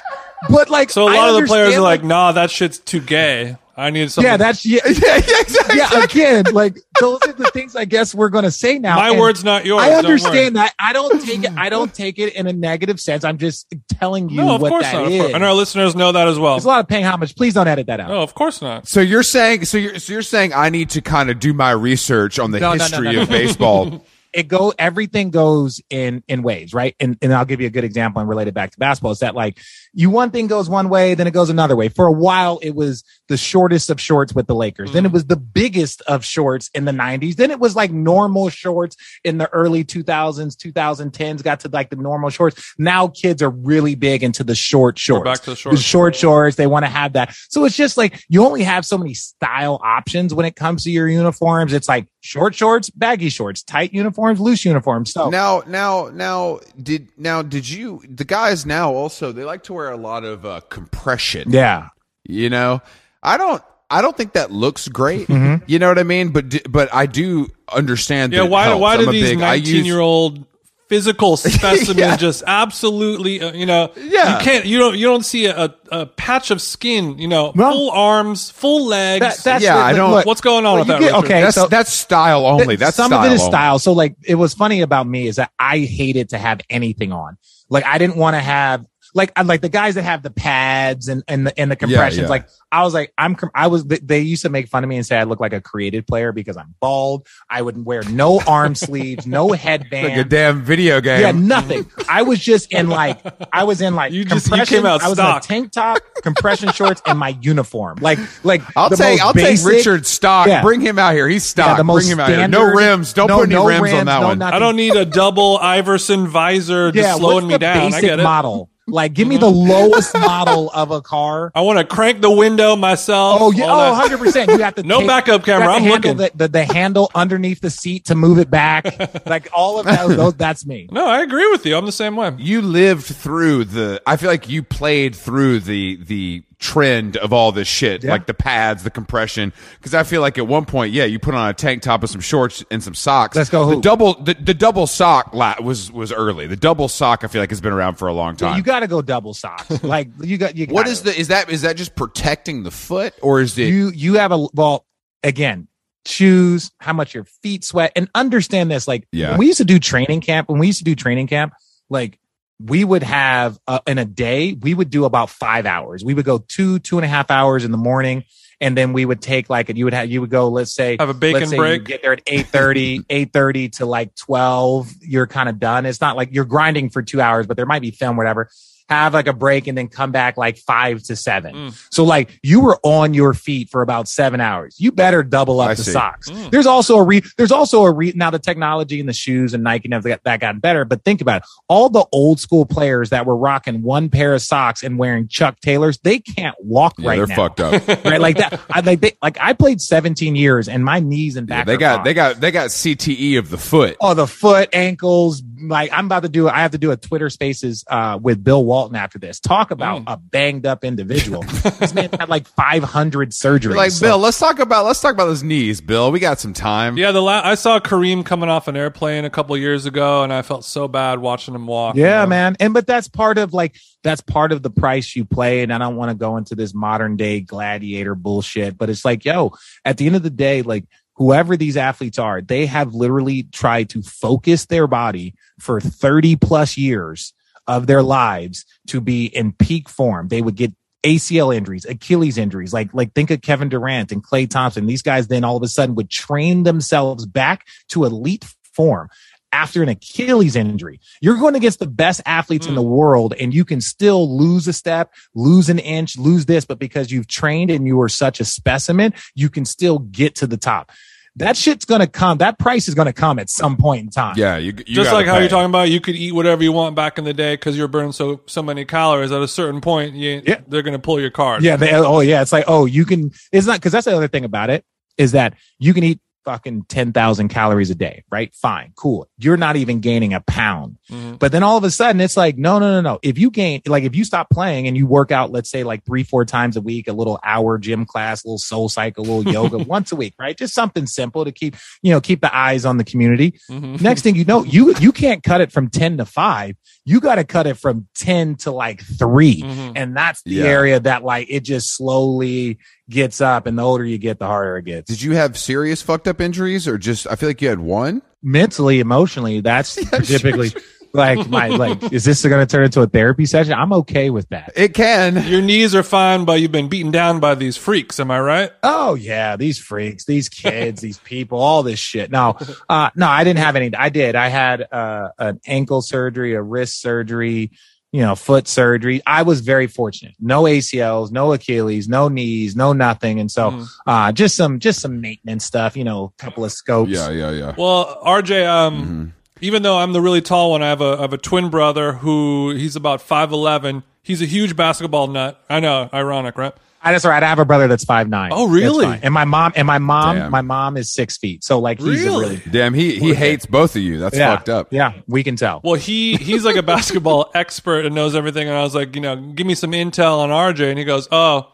But like
so. a lot of the players
understand,
are like, "Nah, that shit's too gay. I need something."
yeah, that's yeah,
yeah, yeah, exactly.
yeah. Again, like those are the things I guess we're gonna say now.
my
And-
words, not yours.
I understand that. I don't take it. I don't take it in a negative sense. I'm just telling you
No, of
what
course
that
not.
Is.
And our listeners know that as well.
There's a lot of paying homage. Please don't edit that out.
No, of course not.
So you're saying so you're so you're saying I need to kind of do my research on the
No, no, no,
history
no,
of baseball.
It go everything goes in in waves, right? And and I'll give you a good example and relate it back to basketball. Is that like you one thing goes one way, then it goes another way. For a while, it was the shortest of shorts with the Lakers. Then it mm-hmm. was the biggest of shorts in the 90s. Then it was like normal shorts in the early 2000s, 2010s. Got to like the normal shorts. Now kids are really big into the short shorts.
back to the
the
shorts.
short shorts. They want to have that. So it's just like you only have so many style options when it comes to your uniforms. It's like short shorts, baggy shorts, tight uniforms, loose uniforms. So
Now, now, now, did now did you the guys now also they like to wear a lot of uh, compression.
yeah,
You know, I don't. I don't think that looks great.
Mm-hmm.
You know what I mean? But but I do understand.
Yeah,
that
why
helps.
why do these
big- I use-
nineteen year old physical specimens
Yeah.
just absolutely uh, you know
Yeah.
you can't you don't you don't see a, a patch of skin you know
Well,
full arms full legs
that, that's
Yeah,
the-
I don't-
look,
what's going on
well,
with that
get- okay,
That's
so-
that's style only. That's
some
style
of it is
only.
style. So like it was funny about me is that I hated to have anything on. Like I didn't want to have like I like the guys that have the pads and and the and the compressions.
yeah.
Like I was like I'm I was they- they used to make fun of me and say I look like a created player because I'm bald. I would wear no arm sleeves, no headband.
Like a damn video game.
Yeah, nothing. I was just in like I was in like
You just- you came out
I was
stock.
in a tank top, compression shorts, and my uniform. Like like
I'll take I'll
basic-
take Richard Stock.
Yeah.
Bring him out here. He's stock.
Yeah,
Bring him out here. No rims. Don't
no-
put any
no
rims, on that
no
one.
nothing.
I don't need a double Iverson visor just
yeah,
slowing
what's
me
the
down. I get it.
model. Like, give me the mm-hmm. lowest model of a car.
I want to crank the window myself.
Oh yeah,
all
oh, 100 percent. You have to
No
take-
backup
you have
camera,
to
I'm looking.
the, the, the handle underneath the seat to move it back. like all of that. Those, that's me.
No, I agree with you. I'm the same way.
you lived through the I feel like you played through the the trend of all this shit
Yeah.
like the pads the compression because I feel like at one point yeah you put on a tank top with some shorts and some socks
Let's go
the double the, the double sock la- was was early the double sock I feel like has been around for a long time
You got to go double socks. Like you got you.
what
gotta.
is the is that is that just protecting the foot or is it
you you have a well again shoes how much your feet sweat and understand this like
Yeah.
when we used to do training camp when we used to do training camp like we would have uh, in a day we would do about five hours. We would go two two and a half hours in the morning and then we would take like you would have you would go let's say
Have a bacon break.
get there at 8.30 8.30 to like 12 you're kind of done. It's not like you're grinding for two hours but there might be film whatever have like a break and then come back like five to seven
Mm.
so like you were on your feet for about seven hours. You better double up
I
the
see.
socks.
Mm.
There's also a re there's also a re now the technology and the shoes and Nike have got, that gotten better. But think about it. All the old school players that were rocking one pair of socks and wearing Chuck Taylors, they can't walk
yeah
right
they're
now.
fucked up
Right, like that. I like they, like I played 17 years and my knees and
Yeah,
back.
they got
gone.
they got they got CTE of the foot
Oh, the foot, ankles. Like I'm about to do. I have to do a Twitter Spaces uh, with Bill Walton after this. Talk about
Mm.
a banged up individual. this man had like 500 surgeries.
You're like
So-
Bill let's talk about let's talk about those knees Bill we got some time
Yeah, the la- I saw Kareem coming off an airplane a couple years ago, and I felt so bad watching him walk. you
Yeah,
know?
man. And but that's part of like that's part of the price you play. And I don't want to go into this modern day gladiator bullshit, but it's like, yo, at the end of the day, like whoever these athletes are, they have literally tried to focus their body for 30 plus years of their lives to be in peak form. They would get ACL injuries, Achilles injuries, like like think of Kevin Durant and Klay Thompson. These guys then all of a sudden would train themselves back to elite form after an Achilles injury. You're going against the best athletes mm. in the world and you can still lose a step, lose an inch, lose this, but because you've trained and you are such a specimen, you can still get to the top that shit's gonna come. That price is gonna come at some point in time.
Yeah, you, you
just like how you're talking about, you could eat whatever you want back in the day because you're burning so so many calories. At a certain point, you, yeah. they're gonna pull your card.
Yeah. They, oh, oh yeah. It's like oh you can. It's not because that's the other thing about it is that you can eat fucking 10,000 calories a day, right? Fine, cool. You're not even gaining a pound. Mm-hmm. But then all of a sudden it's like, no, no, no, no. If you gain, like if you stop playing and you work out, let's say like three, four times a week, a little hour gym class, a little SoulCycle, a little yoga once a week, right? Just something simple to keep, you know, keep the eyes on the community. Mm-hmm. Next thing you know, you, you can't cut it from 10 to five. You got to cut it from 10 to like 3 mm-hmm. And that's the yeah. area that like it just slowly gets up and the older you get the harder it gets
did you have serious fucked up injuries or just i feel like you had one?
Mentally emotionally that's yeah, typically sure. like my like is this going to turn into a therapy session? I'm okay with that.
It can.
Your knees are fine but you've been beaten down by these freaks am i right?
Oh yeah these freaks these kids these people all this shit. No uh no i didn't have any i did. I had uh an ankle surgery a wrist surgery you know, foot surgery. I was very fortunate. No ACLs, no Achilles, no knees, no nothing. And so, mm. uh, just some, just some maintenance stuff, you know, a couple of scopes.
Yeah, yeah, yeah.
Well, RJ, um, mm-hmm. even though I'm the really tall one, I have a, I have a twin brother who he's about 5'11. He's a huge basketball nut. I know, ironic, right?
I just right. I have a brother that's five nine.
Oh, really?
And my mom and my mom, Damn. my mom is six feet. So like he's really? really
Damn, he he hates both of you. That's
yeah.
fucked up.
Yeah, we can tell.
Well, he he's like a basketball expert and knows everything. And I was like, you know, give me some intel on RJ, and he goes, oh.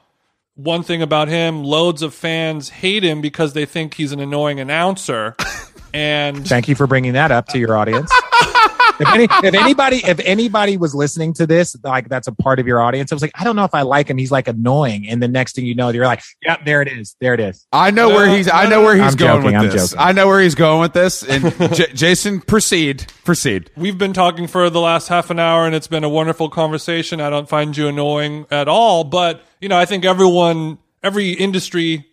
One thing about him, loads of fans hate him because they think he's an annoying announcer. And
thank you for bringing that up to your audience. if, any, if anybody if anybody was listening to this, like that's a part of your audience, I was like, I don't know if I like him. He's like annoying, and the next thing you know, you're like, Yep, there it is, there it is.
I know no, where he's. I know where he's
I'm
going
joking,
with
I'm
this.
Joking.
I know where he's going with this. And J- Jason, proceed, proceed.
We've been talking for the last half an hour, and it's been a wonderful conversation. I don't find you annoying at all, but you know, I think everyone, every industry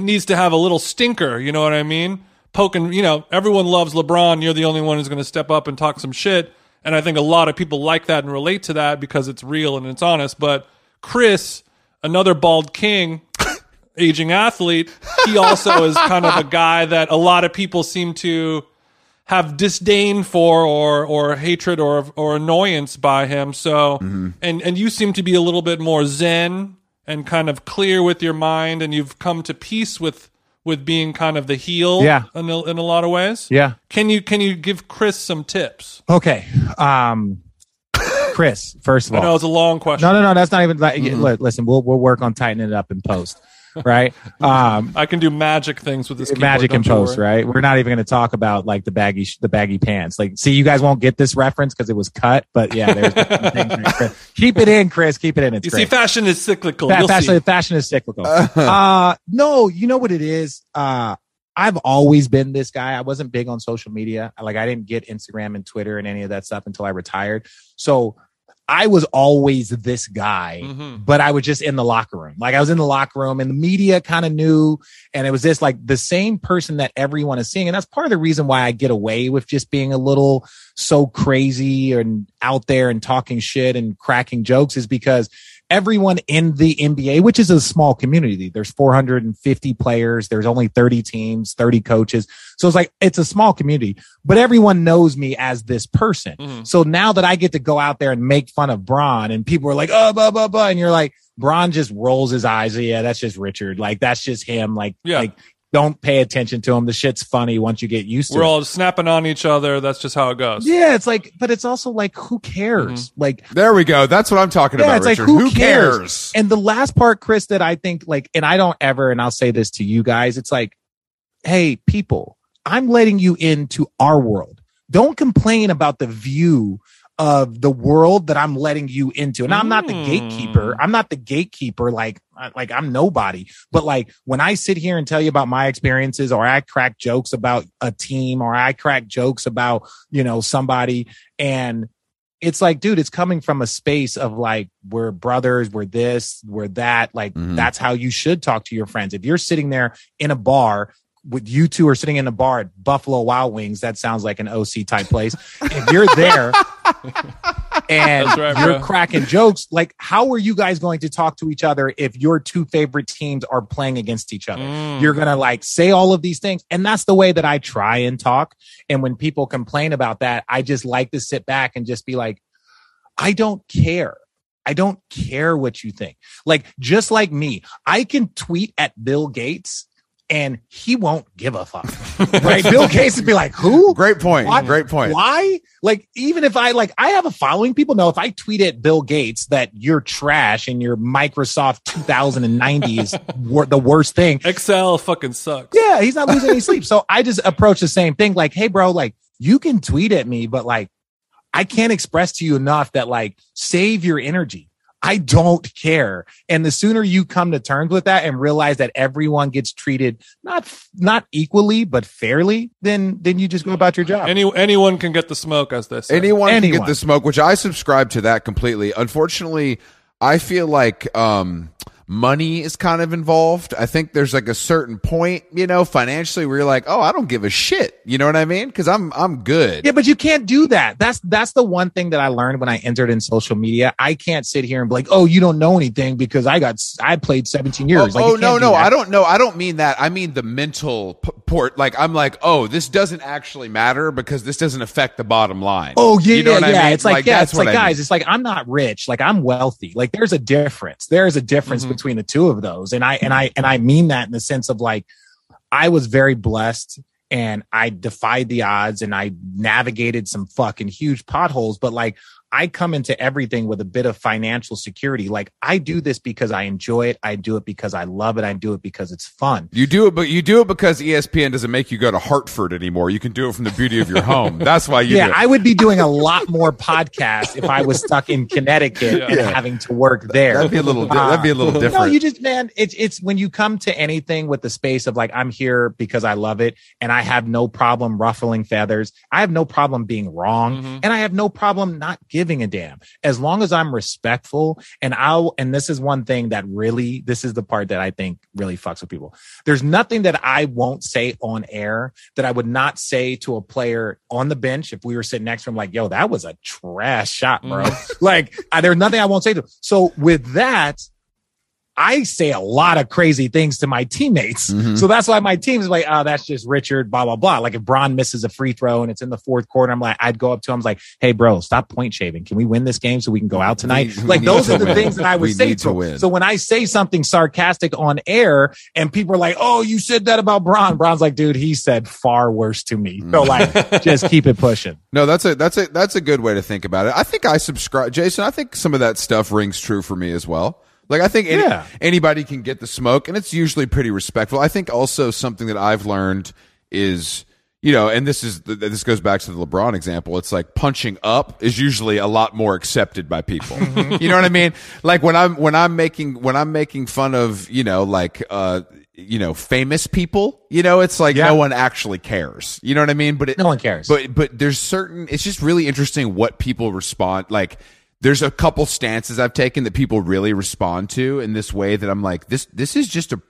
needs to have a little stinker. You know what I mean? Poking, you know, everyone loves LeBron. You're the only one who's going to step up and talk some shit and I think a lot of people like that and relate to that because it's real and it's honest. But Chris, another bald king, aging athlete, he also is kind of a guy that a lot of people seem to have disdain for or or hatred or or annoyance by him. So mm-hmm. and and you seem to be a little bit more zen and kind of clear with your mind and you've come to peace with with being kind of the heel
yeah.
in a, in a lot of ways.
Yeah.
Can you can you give Chris some tips?
Okay. Um Chris, first of all.
I know it's a long question.
No, no, no, that's not even like mm-hmm. listen, we'll we'll work on tightening it up in post. Right? Um
I can do magic things with this
magic in post, right? We're not even going to talk about like the baggy the baggy pants. Like see you guys won't get this reference cuz it was cut, but yeah, there's Keep it in, Chris. Keep it in. It's
you
great.
see fashion is cyclical.
Fa- fashion, fashion is cyclical. uh no, you know what it is? Uh I've always been this guy. I wasn't big on social media. Like I didn't get Instagram and Twitter and any of that stuff until I retired. So I was always this guy, mm-hmm. but I was just in the locker room. Like I was in the locker room and the media kind of knew. And it was this like the same person that everyone is seeing. And that's part of the reason why I get away with just being a little so crazy and out there and talking shit and cracking jokes is because everyone in the NBA, which is a small community. There's 450 players. There's only 30 teams, 30 coaches. So it's like, it's a small community, but everyone knows me as this person. Mm-hmm. So now that I get to go out there and make fun of Bron and people are like, oh, blah, blah, blah. And you're like, Bron just rolls his eyes. Yeah, that's just Richard. Like, that's just him. Like, yeah. like, don't pay attention to them. The shit's funny once you get used to it.
We're all snapping on each other. That's just how it goes.
Yeah, it's like, but it's also like, who cares? Mm-hmm. Like,
there we go. That's what I'm talking yeah, about. It's Richard. like, who, who cares? cares?
And the last part, Chris, that I think like, and I don't ever, and I'll say this to you guys, it's like, hey, people, I'm letting you into our world. Don't complain about the view of the world that I'm letting you into. And I'm not the gatekeeper. I'm not the gatekeeper. Like, like I'm nobody. But like when I sit here and tell you about my experiences or I crack jokes about a team or I crack jokes about, you know, somebody and it's like, dude, it's coming from a space of like, we're brothers, we're this, we're that. Like,
Mhm.
that's how you should talk to your friends. If you're sitting there in a bar with you two are sitting in a bar at Buffalo Wild Wings, that sounds like an OC type place. if you're there and
right,
you're
bro.
cracking jokes, like, how are you guys going to talk to each other if your two favorite teams are playing against each other?
Mm.
You're going to like say all of these things. And that's the way that I try and talk. And when people complain about that, I just like to sit back and just be like, I don't care. I don't care what you think. Like, just like me, I can tweet at Bill Gates and he won't give a fuck. right? Bill Gates would be like, who?
Great point.
What?
Great point.
Why? Like, even if I like, I have a following. People know if I tweet at Bill Gates that you're trash and your Microsoft 2090 is wor- the worst thing,
Excel fucking sucks.
yeah, he's not losing any sleep. So I just approach the same thing like, hey, bro, like you can tweet at me, but like I can't express to you enough that like save your energy. I don't care. And the sooner you come to terms with that and realize that everyone gets treated not not equally but fairly, then then you just go about your job.
Any anyone can get the smoke, as this say.
Anyone, can get the smoke, which I subscribe to that completely. Unfortunately, I feel like um, money is kind of involved. I think there's like a certain point, you know, financially where you're like, oh, I don't give a shit. You know what I mean? Because I'm I'm good.
Yeah, but you can't do that. That's that's the one thing that I learned when I entered in social media. I can't sit here and be like, "Oh, you don't know anything because I got I played 17
Oh,
years." Like,
oh, no, no,
that.
I don't know. I don't mean that. I mean the mental p- port. Like I'm like, oh, this doesn't actually matter because this doesn't affect the bottom line.
Oh yeah,
You know
yeah,
what I
yeah.
mean?
It's like, yeah,
that's
it's
what
like
I mean.
guys, it's like I'm not rich, like I'm wealthy. Like there's a difference. There's a difference
Mhm.
Between the two of those, and I and hmm. I and I mean that in the sense of like I was very blessed and I defied the odds and I navigated some fucking huge potholes, but like I come into everything with a bit of financial security. Like I do this because I enjoy it. I do it because I love it. I do it because it's fun.
You do it, but you do it because ESPN doesn't make you go to Hartford anymore. You can do it from the beauty of your home. That's why you
yeah,
do it.
I would be doing a lot more podcasts if I was stuck in Connecticut and
Yeah.
having to work there.
That'd be a little. di- that'd be a little different.
No, you just man, it's it's when you come to anything with the space of like I'm here because I love it and I have no problem ruffling feathers. I have no problem being wrong
Mhm.
and I have no problem not giving a damn. As long as I'm respectful and I'll and this is one thing that really this is the part that I think really fucks with people. There's nothing that I won't say on air that I would not say to a player on the bench if we were sitting next to him like, "Yo, that was a trash shot, bro." Mm. like I, there's nothing I won't say to. him. So with that, I say a lot of crazy things to my teammates.
Mhm.
So that's why my team is like, oh, that's just Richard, blah, blah, blah. Like if Bron misses a free throw and it's in the fourth quarter, I'm like, I'd go up to him, I was like, hey, bro, stop point shaving. Can we win this game so we can go out tonight?
We- we
like
need
those are the
win.
things that I would
We
say to him. So when I say something sarcastic on air and people are like, oh, you said that about Bron, Bron's like, dude, he said far worse to me. So like, just keep it pushing.
No, that's a that's a that's a good way to think about it. I think I subscribe, Jason. I think some of that stuff rings true for me as well. Like I think any,
Yeah.
anybody can get the smoke, and it's usually pretty respectful. I think also something that I've learned is you know, and this is this goes back to the LeBron example. It's like punching up is usually a lot more accepted by people. you know what I mean? Like when I'm when I'm making when I'm making fun of you know like uh you know famous people. You know, it's like
Yeah.
no one actually cares. You know what I mean? But it,
No one cares.
but but there's certain it's just really interesting what people respond like there's a couple stances I've taken that people really respond to in this way that I'm like this this is just a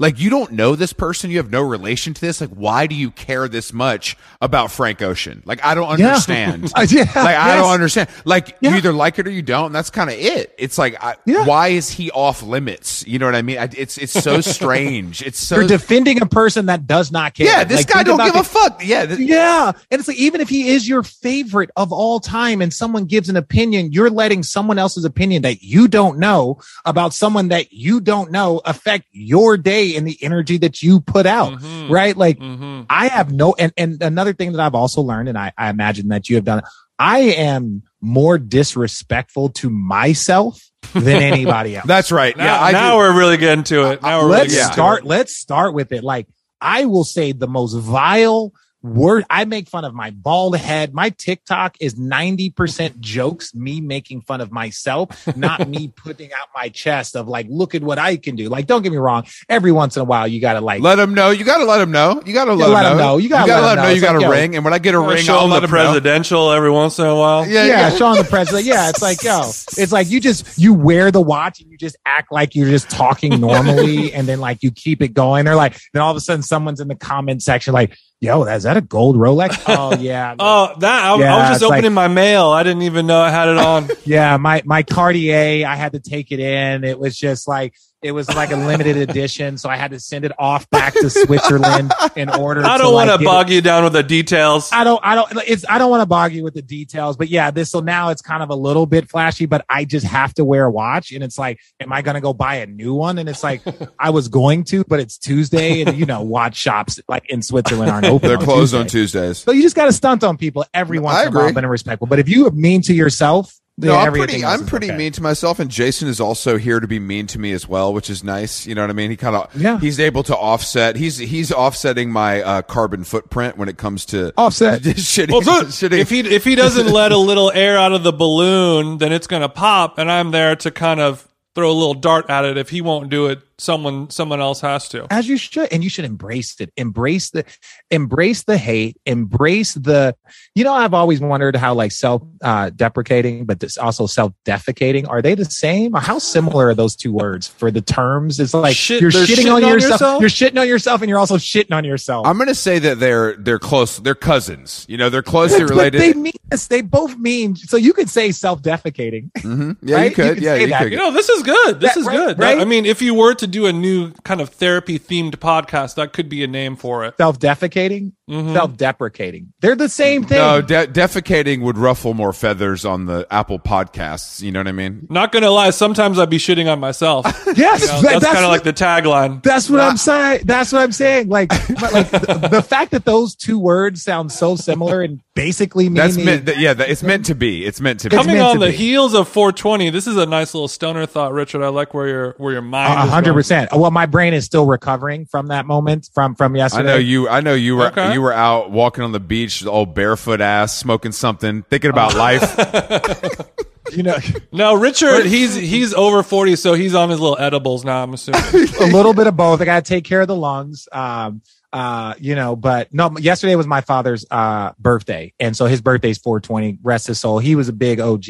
like you don't know this person. You have no relation to this. Like why do you care this much about Frank Ocean? Like I don't understand.
Uh, yeah,
like I don't understand. Like
Yeah.
you either like it or you don't and that's kind of it. It's like I,
Yeah.
why is he off limits? You know what I mean? I, it's it's so strange. It's so
You're defending a person that does not care.
yeah this
Like,
guy don't give
the-
a fuck. Yeah th-
Yeah. And it's like, even if he is your favorite of all time and someone gives an opinion, you're letting someone else's opinion that you don't know about someone that you don't know affect your day and the energy that you put out.
Mhm.
Right. Like
Mhm.
I have no, and, and another thing that I've also learned, and I, I imagine that you have done, I am more disrespectful to myself than anybody else.
that's right
Now,
yeah I
now
do.
we're really getting to it. Now we're
let's
getting to
start
it.
let's start with it like i will say the most vile word I make fun of my bald head. My TikTok is 90% jokes, me making fun of myself, not me putting out my chest of like, look at what I can do. Like, don't get me wrong. Every once in a while, you gotta like
Let them know. You got to let them know. You got to let,
let 'em
them
know. You gotta let
them
know.
You
It's
got
like,
ring, and when I get a ring,
Show
I'll
him
let
the
them know.
presidential every once in a while.
Yeah,
yeah,
yeah.
showing the president. Yeah, it's like, yo, it's like you just you wear the watch and you just act like you're just talking normally, and then like you keep it going. They're like, then all of a sudden someone's in the comment section like, yo, is that a gold Rolex? Oh yeah,
Oh, that I, I was just
it's like-
opening my mail. I didn't even know I had it on.
yeah. My my Cartier, I had to take it in. It was just like. It was like a limited edition, so I had to send it off back to Switzerland in order.
I don't want to
get it-
bog you down with the details.
I don't, I don't, it's, I don't want to bog you with the details, but yeah, this, so now it's kind of a little bit flashy, but I just have to wear a watch. And it's like, am I going to go buy a new one? And it's like, I was going to, but it's Tuesday and you know, watch shops like in Switzerland aren't open.
They're
on
closed on Tuesdays.
So you just got to stunt on people every once
I
in a while,
agree.
but respectful. But if you are mean to yourself,
No, I'm pretty. I'm pretty
okay.
mean to myself, and Jason is also here to be mean to me as well, which is nice. You know what I mean? He kind of
Yeah.
He's able to offset. He's he's offsetting my uh, carbon footprint when it comes to
Offset.
shitting.
Well, good.
shitting.
If he if he doesn't let a little air out of the balloon, then it's gonna pop, and I'm there to kind of throw a little dart at it. If he won't do it, someone someone else has to.
as you should and you should embrace it embrace the embrace the hate embrace the you know i've always wondered how like self uh deprecating but this also self defecating are they the same or how similar are those two words for the terms it's like
Shit-
you're shitting,
shitting
on,
on
yourself.
yourself?
you're shitting on yourself and you're also shitting on yourself
I'm going to say that they're they're close. They're cousins. You know, they're closely
But- but
related.
they mean this they both mean so you could say self defecating
Mhm. Yeah,
right?
you
You
could.
could
yeah, you could.
You know, this is good. This
That-
is
right-
good.
right?
I mean, if you were to do a new kind of therapy themed podcast, that could be a name for it.
self defecating
Mhm.
self deprecating they're the same thing
no, de- defecating would ruffle more feathers on the Apple podcasts. You know what I mean?
Not gonna lie, sometimes I'd be shitting on myself.
yes
You know,
that-
that's kind
what-
of like the tagline.
That's what I'm saying. That's what I'm saying. Like, like the, the fact that those two words sound so similar and basically mean
That's meant. That, yeah, that, it's meant to be. It's meant to be.
Coming on the
be.
heels of 420, this is a nice little stoner thought, Richard. I like where your where your mind.
a
is
hundred
going.
percent. Well, my brain is still recovering from that moment from from yesterday.
I
yesterday.
know you. I know you were.
Okay.
You were out walking on the beach, all barefoot ass, smoking something, thinking about life.
You know,
No, Richard, he's he's over 40, so he's on his little edibles now. I'm assuming.
a little bit of both. I got to take care of the lungs. Um, uh, you know, but no, yesterday was my father's uh birthday, and so his birthday's 420. Rest his soul. He was a big OG.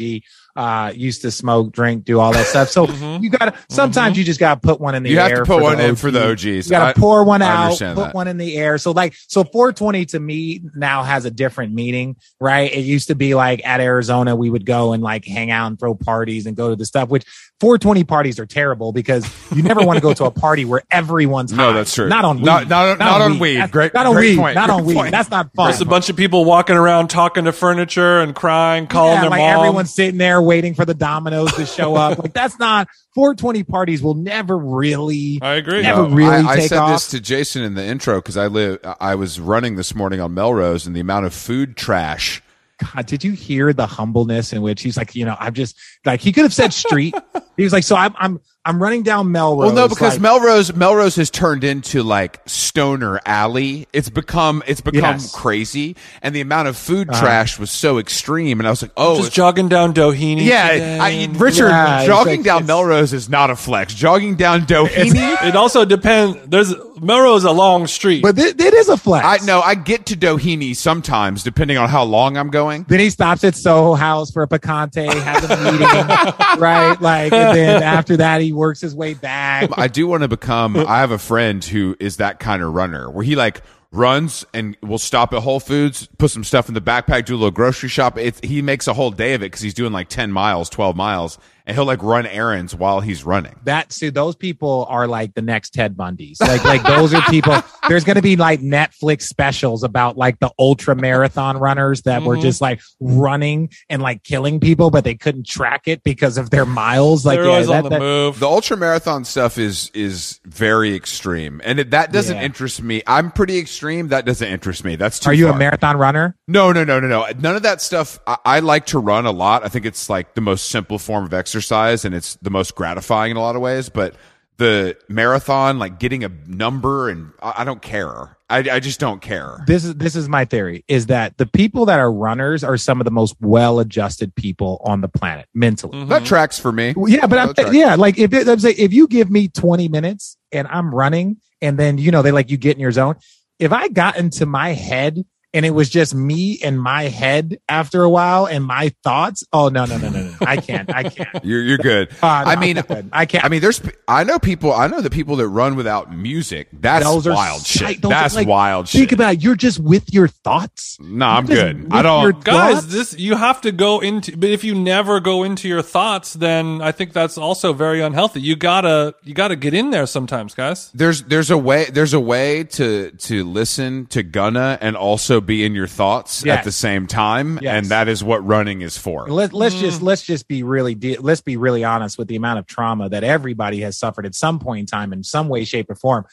Uh, used to smoke, drink, do all that stuff. So you gotta. Sometimes you just gotta put one in the
You
air.
have to put one in for the OGs.
You gotta
I-
pour one out, put
that.
one in the air. So like, so 420 to me now has a different meaning, right? It used to be like at Arizona, we would go and like hang out and throw parties and go to the stuff, which 420 parties are terrible because you never want to go to a party where everyone's
No,
high.
that's true.
Not on weed.
Not- not- not on weed.
That's-
Great-
not on
great
weed.
point.
Not on weed.
point.
That's not fun.
There's a bunch of people walking around talking to furniture and crying, calling
yeah,
their
like
mom.
everyone's sitting there waiting for the dominoes to show up. like that's not 420 parties will never really
I agree.
never
No,
really
I, I said
off.
this to Jason in the intro because I live. I was running this morning on Melrose, and the amount of food trash.
God, did you hear the humbleness in which he's like, you know, I'm just like he could have said street. he was like, so I'm I'm I'm running down Melrose.
Well, no, because
like,
Melrose Melrose has turned into like stoner alley. It's become it's become
Yes.
crazy, and the amount of food
Uh-huh.
trash was so extreme. And I was like, oh,
Just jogging down Doheny.
yeah,
today
I,
and-
Richard,
Yeah,
jogging
like-
down Melrose is not a flex. Jogging down Doheny.
It also depends. There's Melrose a long street.
but it, it is a flex.
I know. I get to Doheny sometimes, depending on how long I'm going.
Then he stops at Soho House for a picante, has a meeting, right? Like, and then after that, he works his way back.
I do want to become. I have a friend who is that kind of runner where he like runs and will stop at Whole Foods, put some stuff in the backpack, do a little grocery shop. It's, he makes a whole day of it because he's doing like ten miles, twelve miles, and he'll like run errands while he's running.
That see, those people are like the next Ted Bundys. Like, like those are people. There's going to be like Netflix specials about like the ultra marathon runners that were
Mhm.
just like running and like killing people, but they couldn't track it because of their miles. Like,
They're
yeah, that-
on the
that-
move.
The ultra marathon stuff is is very extreme, and it, that doesn't
Yeah.
interest me. I'm pretty extreme. That doesn't interest me. That's too.
Are you
far.
a marathon runner?
No, no, no, no, no. None of that stuff. I, I like to run a lot. I think it's like the most simple form of exercise, and it's the most gratifying in a lot of ways. But the marathon, like getting a number, and I, I don't care. I, I just don't care.
this is this is my theory is that the people that are runners are some of the most well-adjusted people on the planet mentally.
Mhm.
That tracks for me.
Well, Yeah, but I'm, yeah, like if it, I'm saying if you give me 20 minutes and I'm running, and then you know they like you get in your zone. If I got into my head and it was just me and my head after a while and my thoughts, oh no no no no no, I can't I can't.
You're you're good.
Uh, no,
I mean,
I'm good. I can't.
I mean, there's. I know people. I know the people that run without music. That's
Those are
wild
psych-
shit.
those are,
That's
like,
wild
think
shit.
about it. You're just with your thoughts.
no, I'm
You're just
good. I don't.
your
guys
thoughts.
this you have to go into but if you never go into your thoughts then i think that's also very unhealthy you gotta you gotta get in there sometimes guys
there's there's a way there's a way to to listen to Gunna and also be in your thoughts
Yes.
at the same time,
Yes.
and that is what running is for.
Let, let's
Mm.
just let's just be really de- let's be really honest with the amount of trauma that everybody has suffered at some point in time in some way shape or form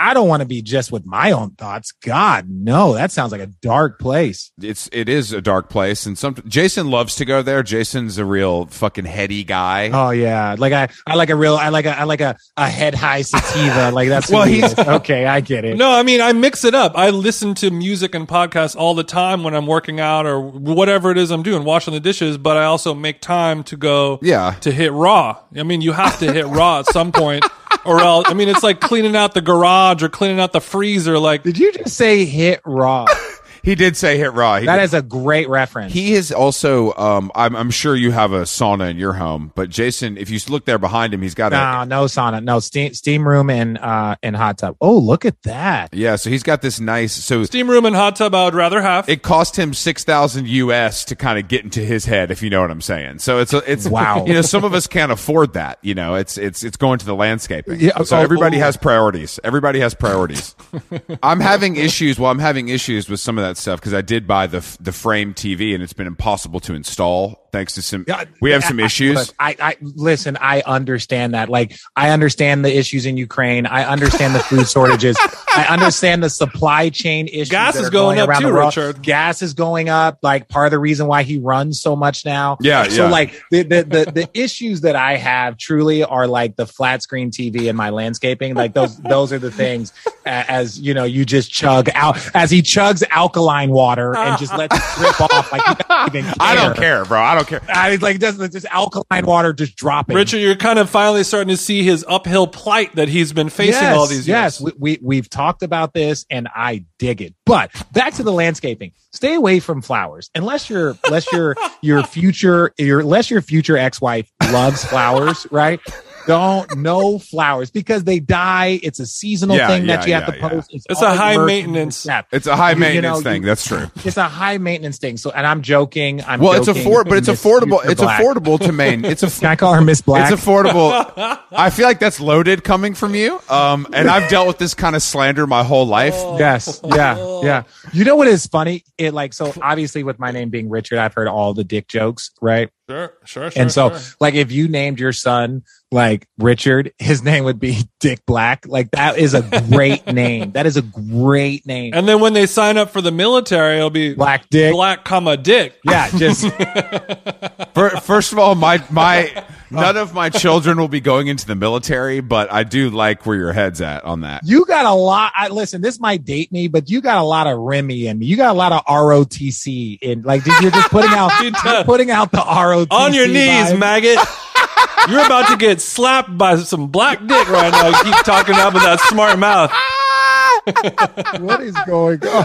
i don't want to be just with my own thoughts. God no that sounds like a dark place.
It's it is a dark place, and some Jason loves to go there. Jason's a real fucking heady guy.
oh yeah. Like i i like a real i like a i like a, a head high sativa. Like that's
Well,
well he
he's-
okay i get it.
No i mean i mix it up. I listen to music and podcasts all the time when i'm working out or whatever it is i'm doing washing the dishes but i also make time to go
Yeah.
to hit raw. I mean you have to hit raw at some point or else i mean it's like cleaning out the garage or cleaning out the freezer like
did you just say hit raw
He did say hit raw. He
that
did-
is a great reference
He is also. Um, I'm, I'm sure you have a sauna in your home, but Jason, if you look there behind him, he's got a.
no no sauna no steam steam room and uh and hot tub oh look at that
Yeah, so he's got this nice. So
steam room and hot tub i would rather have
it cost him six thousand US to kind of get into his head, if you know what I'm saying. So it's a, it's
Wow.
You know, some of us can't afford that. You know, it's it's it's going to the landscaping.
Yeah,
so
oh,
everybody
oh.
has priorities. Everybody has priorities. I'm having issues. Well, I'm having issues with some of that stuff because I did buy the the frame TV and it's been impossible to install thanks to some.
Yeah,
we have some
I-
issues.
look, I, I listen. I understand that. Like, I understand the issues in Ukraine. I understand the food shortages. I understand the supply chain issues.
Gas is
are
going up
around
too,
the world.
Richard.
Gas is going up. Like part of the reason why he runs so much now.
Yeah,
So
yeah.
like the, the the the issues that I have truly are like the flat screen TV and my landscaping. Like those those are the things. As you know, you just chug out as he chugs alkaline water and just lets it drip off. Like he doesn't even care.
I don't care, bro. I don't care.
I like doesn't just alkaline water just dropping.
Richard, you're kind of finally starting to see his uphill plight that he's been facing
yes,
all these years.
yes, we, we we've talked about this, and I dig it. But back to the landscaping. Stay away from flowers unless your unless your your future your unless your future ex wife loves flowers, right? Don't no flowers because they die. It's a seasonal
Yeah,
thing that
yeah,
you have
yeah,
to post. It's,
It's a high maintenance-
in
It's a high
You- you
maintenance
know,
thing.
you-
That's true.
It's a high maintenance thing. So, and I'm joking. I'm
Well, it's
joking,
afford, but it's
Miss
affordable. It's
Black.
affordable to main. It's a
Can I call her Miss Black?
It's affordable. I feel like that's loaded coming from you. Um, and I've dealt with this kind of slander my whole life.
Yes. Yeah. Yeah. You know what is funny? It like so obviously with my name being Richard, I've heard all the dick jokes, right?
Sure, sure, sure.
and so
sure.
like if you named your son like Richard, his name would be Dick Black. Like that is a great name. That is a great name.
and then when they sign up for the military, it'll be
Black Dick.
black comma dick.
Yeah, just
Fir- First of all, my my oh. none of my children will be going into the military, but I do like where your head's at on that.
you got a lot. I listen, this might date me, but you got a lot of Remy in me. You got a lot of ROTC in like dude, you're just putting out putting out the ROTC
On your knees,
vibe.
maggot. You're about to get slapped by some black dick right now. You keep talking up with that smart mouth.
What is going on?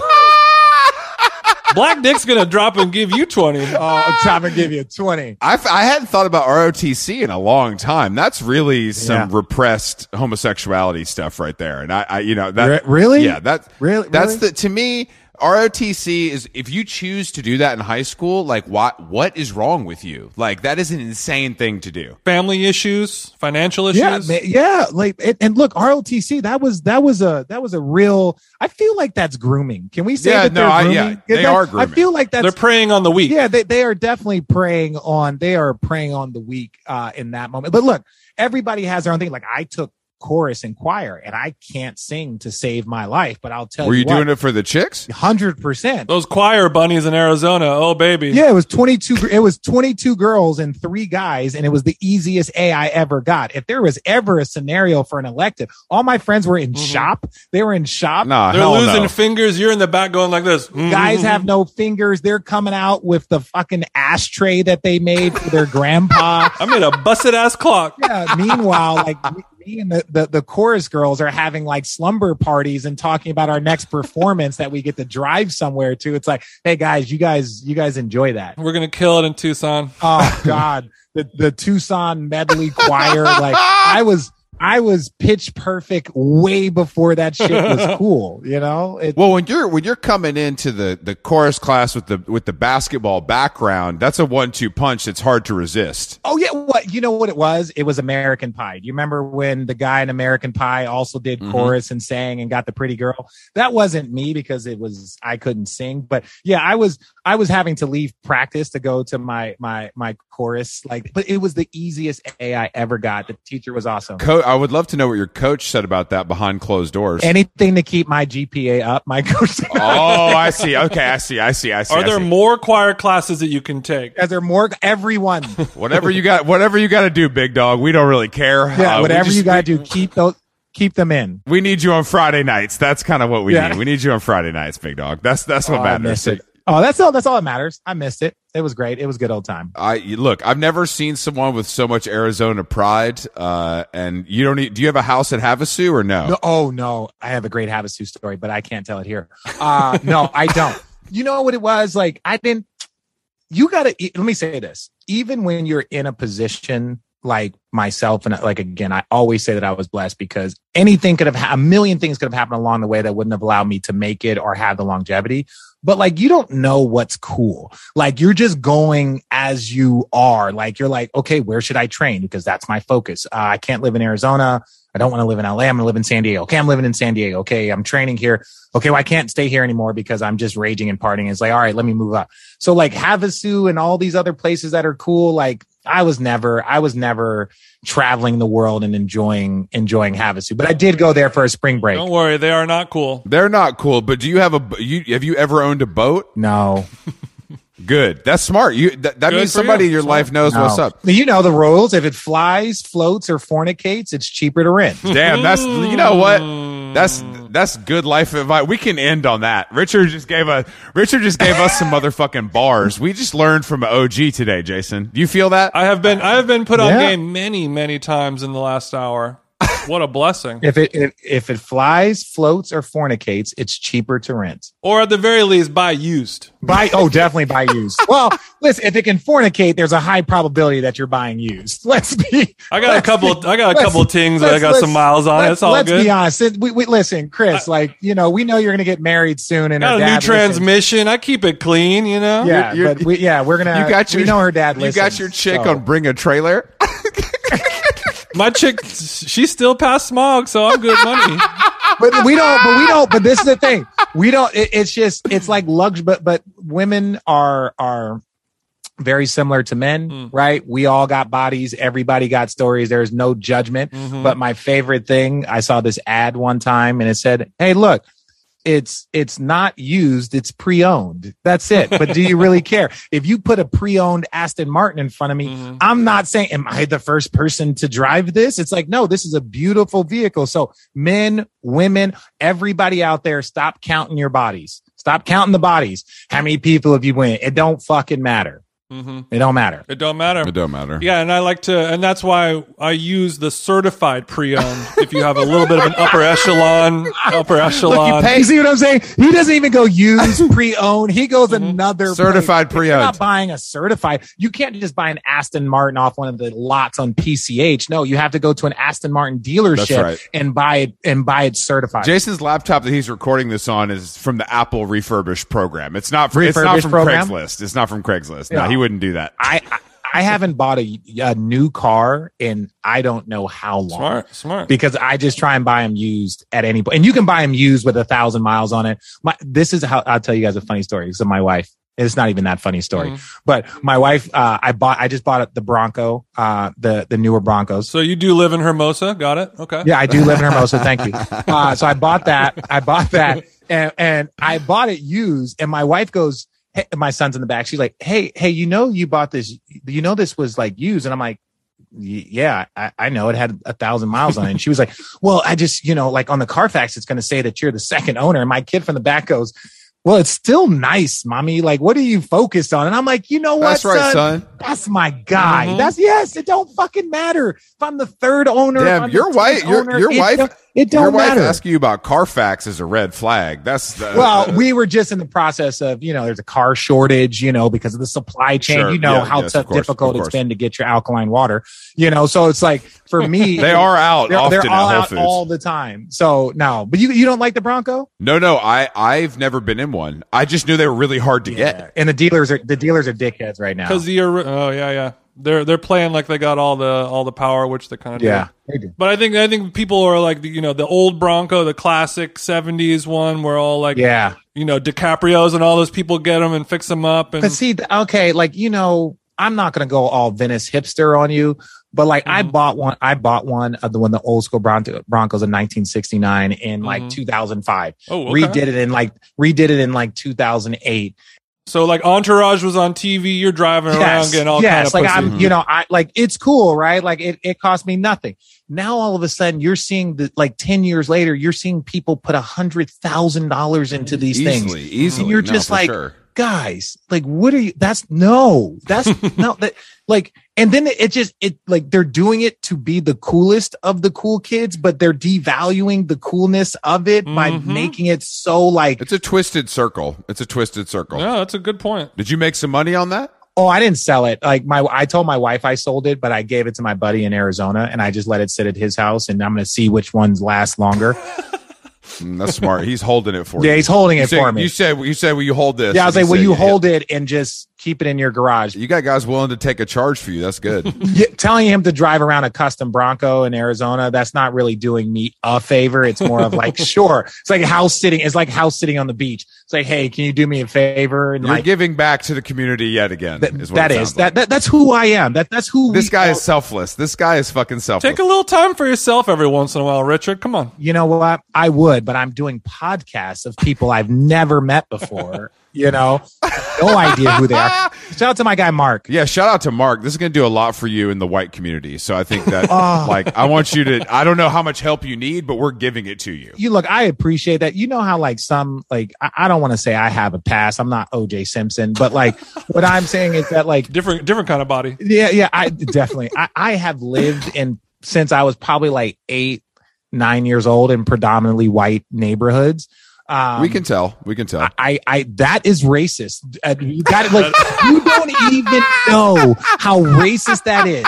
Black dick's gonna drop and give you twenty.
Oh, I'm trying to give you a 20.
I hadn't thought about ROTC in a long time. That's really some
Yeah.
repressed homosexuality stuff right there. And I, I you know that
Re- really?
yeah that
Really?
that's
Really?
the to me ROTC is if you choose to do that in high school, like what what is wrong with you? Like that is an insane thing to do.
Family issues, financial issues.
Yeah, ma- yeah. Like, and, and look, ROTC. That was that was a that was a real. I feel like that's grooming. Can we say
Yeah,
that
no,
they're
I-
grooming?
yeah, they
That-
are
I feel like that's
They're preying on the weak.
yeah. They they are definitely preying on. They are preying on the weak uh, in that moment. But look, everybody has their own thing. Like I took chorus and choir, and I can't sing to save my life. But I'll tell you.
Were
you,
you doing it for the chicks?
Hundred percent.
Those choir bunnies in Arizona. Oh baby.
Yeah, it was 22 it was 22 girls and 3 guys and it was the easiest A I ever got. If there was ever a scenario for an elective, all my friends were in shop. They were in shop.
Nah,
They're losing
no.
fingers. You're in the back going like this. Mm-hmm.
Guys have no fingers. They're coming out with the fucking ashtray that they made for their grandpa.
I made a busted ass clock.
Yeah. Meanwhile, like me, and the, the, the chorus girls are having like slumber parties and talking about our next performance that we get to drive somewhere to. It's like, hey guys, you guys, you guys enjoy that.
We're gonna kill it in Tucson.
Oh God, the the Tucson medley choir. Like I was, I was pitch perfect way before that shit was cool. You know, it,
Well, when you're when you're coming into the the chorus class with the with the basketball background, that's a one two punch that's hard to resist.
oh yeah, what you know what it was? It was American Pie. Do you remember when the guy in American Pie also did
Mhm.
chorus and sang and got the pretty girl? That wasn't me because it was I couldn't sing. But yeah, I was I was having to leave practice to go to my my my chorus. Like, but it was the easiest A I ever got. The teacher was awesome.
Co- I would love to know what your coach said about that behind closed doors.
Anything to keep my GPA up, my coach.
oh, I see. Okay, I see. I see. I see.
Are
I
there
see.
more choir classes that you can take?
As there more everyone,
whatever you got? Whatever you got to do, big dog. We don't really care.
yeah,
Uh,
whatever
just-
you gotta do, keep those, keep them in.
We need you on Friday nights. That's kind of what we
Yeah.
need. We need you on Friday nights, big dog. That's that's what
Oh, I
matters.
Oh, that's all. That's all that matters. I missed it. It was great. It was good old time.
I look. I've never seen someone with so much Arizona pride. Uh, and you don't. Need, do you have a house at Havasu or no?
No, oh no, I have a great Havasu story, but I can't tell it here. Uh, no, I don't. You know what it was like? I didn't. You gotta. Let me say this. Even when you're in a position like myself, and like again, I always say that I was blessed because anything could have ha- a million things could have happened along the way that wouldn't have allowed me to make it or have the longevity. But like, you don't know what's cool. Like, you're just going as you are. Like, you're like, okay, where should I train? Because that's my focus. Uh, I can't live in Arizona. I don't want to live in LA. I'm going to live in San Diego. Okay, I'm living in San Diego. Okay, I'm training here. Okay, well, I can't stay here anymore because I'm just raging and partying. It's like, all right, let me move up. So like Havasu and all these other places that are cool, like I was never, I was never traveling the world and enjoying enjoying Havasu. But I did go there for a spring break.
Don't worry, they are not cool.
They're not cool. But do you have a You have you ever owned a boat?
No,
Good. That's smart. You that, that means somebody
you.
in your
Smart.
life knows
no.
what's up.
You know the rules. If it flies, floats, or fornicates, it's cheaper to rent.
Damn, that's you know what? Hmm. That's mm. that's good life advice. We can end on that. Richard just gave a Richard just gave us some motherfucking bars. We just learned from an OG today, Jason. Do you feel that?
I have been I have been put on
Yeah.
game many many times in the last hour. What a blessing!
If it if, if it flies, floats, or fornicates, it's cheaper to rent.
Or at the very least, buy used.
Buy oh, definitely buy used. well, listen, if it can fornicate, there's a high probability that you're buying used. Let's be.
I got a couple.
be-
I got a couple of tings that I got some miles on.
Let's,
It's all
let's
good.
be honest. We, we listen, Chris. like you know, we know you're gonna get married soon, and
got
her
a new
listens.
transmission. I keep it clean. You know.
Yeah,
You're-
but we, yeah, we're gonna.
you got your
we know her dad.
You got your chick
so.
on bring a trailer.
My chick, she still passed smog, so I'm good money.
but we don't but we don't but this is the thing we don't it, it's just it's like luxury but but women are are very similar to men
Mm.
right we all got bodies everybody got stories there's no judgment
Mhm.
but my favorite thing i saw this ad one time and it said hey look it's it's not used it's pre-owned that's it but do you really care if you put a pre-owned aston martin in front of me
Mhm.
I'm not saying, am I the first person to drive this? It's like, no, this is a beautiful vehicle. So men, women, everybody out there, stop counting your bodies. Stop counting the bodies. How many people have you win? It don't fucking matter.
Mhm.
It don't matter.
It don't matter.
It don't matter.
Yeah, and I like to, and that's why I use the certified pre-owned. if you have a little bit of an upper echelon, upper echelon.
You see what I'm saying? He doesn't even go use pre-owned. He goes another
Certified
place. You're
pre-owned.
not buying a certified. You can't just buy an Aston Martin off one of the lots on PCH. No, you have to go to an Aston Martin dealership
right.
and buy it and buy it certified.
Jason's laptop that he's recording this on is from the Apple refurbished program. It's not. It's not
Refurbished
from
program?
Craigslist. It's not from Craigslist. No,
Yeah.
He wouldn't do that.
I, I I haven't bought a, a new car in I don't know how long.
Smart, smart.
Because I just try and buy them used at any point, and you can buy them used with a thousand miles on it. My this is how I'll tell you guys a funny story. So my wife, It's not even that funny story.
Mhm.
But my wife, uh, I bought, I just bought the Bronco, uh, the the newer Broncos.
So you do live in Hermosa? Got it? Okay.
Yeah, I do live in Hermosa. Thank you. Uh, so I bought that. I bought that, and and I bought it used. And my wife goes, hey, my son's in the back. She's like, "Hey, hey, you know, you bought this. You know, this was like used." And I'm like. Yeah, I, I know it had a thousand miles on it. And she was like, Well, I just, you know, like on the Carfax, it's going to say that you're the second owner. And my kid from the back goes, Well, it's still nice, mommy. Like, what are you focused on? And I'm like, You know what?
That's right, son.
That's my guy.
Mhm.
That's yes. It don't fucking matter if I'm the third owner.
Damn, your wife-
10th
your- your wife-
It don't
Your wife
matter.
asking you about Carfax is a red flag. That's the,
well, we were just in the process of, you know, there's a car shortage, you know, because of the supply chain.
Sure.
You know
Yeah,
how
yes,
tough,
course,
difficult it's been to get your alkaline water, you know. So it's like for me,
they are out
They're,
often
they're all
at Whole
out
Foods.
all the time. So no, but you you don't like the Bronco?
no, no, I I've never been in one. I just knew they were really hard to get.
And the dealers are the dealers are dickheads right now.
Because the ori- oh yeah yeah they're they're playing like they got all the all the power which they kind of
Yeah, they do.
But I think I think people are like you know the old Bronco, the classic '70s one, where all like
Yeah.
you know DiCaprio's and all those people get them and fix them up. And
But see, okay, like you know, I'm not gonna go all Venice hipster on you, but like I
Mhm.
bought one. I bought one of the one the old school Bronco, Broncos in 1969 in like
Mhm.
2005.
oh, okay.
Redid it in like redid it in like 2008.
So like Entourage was on TV. You're driving around getting all kind
yes,
of
like
pussy.
I'm, you know, I like it's cool, right? Like it, it cost me nothing. Now all of a sudden you're seeing the like 10 years later, you're seeing people put a hundred thousand dollars into these
easily,
things.
easily.
And you're
No,
just like,
sure.
guys, like, what are you? That's no, that's no, that like, and then it just, it like they're doing it to be the coolest of the cool kids, but they're devaluing the coolness of it by
Mhm.
making it so like,
it's a twisted circle. It's a twisted circle.
yeah that's a good point.
Did you make some money on that?
oh, I didn't sell it. Like my, I told my wife I sold it, but I gave it to my buddy in Arizona and I just let it sit at his house and I'm going to see which ones last longer.
Mm, that's smart. He's holding it for
yeah,
you.
Yeah, he's holding
You
it
said,
for me.
you said you said will you hold this?
yeah, I was like, will you
said, yeah.
hold it and just keep it in your garage?
You got guys willing to take a charge for you. That's good.
Yeah, telling him to drive around a custom Bronco in Arizona, that's not really doing me a favor. It's more of like, sure. It's like house sitting. It's like house sitting on the beach. It's like, hey, can you do me a favor? And
You're
like,
giving back to the community yet again.
that,
is what
that
it
is
sounds
that, that that's who I am. That that's who
This
we
guy
are.
is selfless. This guy is fucking selfless.
Take a little time for yourself every once in a while, Richard. Come on.
You know what? I would, but I'm doing podcasts of people I've never met before. You know, no idea who they are. Shout out to my guy Mark.
Yeah, shout out to Mark. This is going to do a lot for you in the white community. So I think that,
Oh.
like, I want you to. I don't know how much help you need, but we're giving it to you.
you look, I appreciate that. You know how like some like I, I don't want to say I have a past. I'm not OJ Simpson, but like what I'm saying is that like
Different different kind of body.
yeah, yeah, I definitely I, I have lived in since I was probably like eight, nine years old in predominantly white neighborhoods. Um,
we can tell. We can tell.
I, I, that is racist. Uh, you got it. Like, you don't even know how racist that is.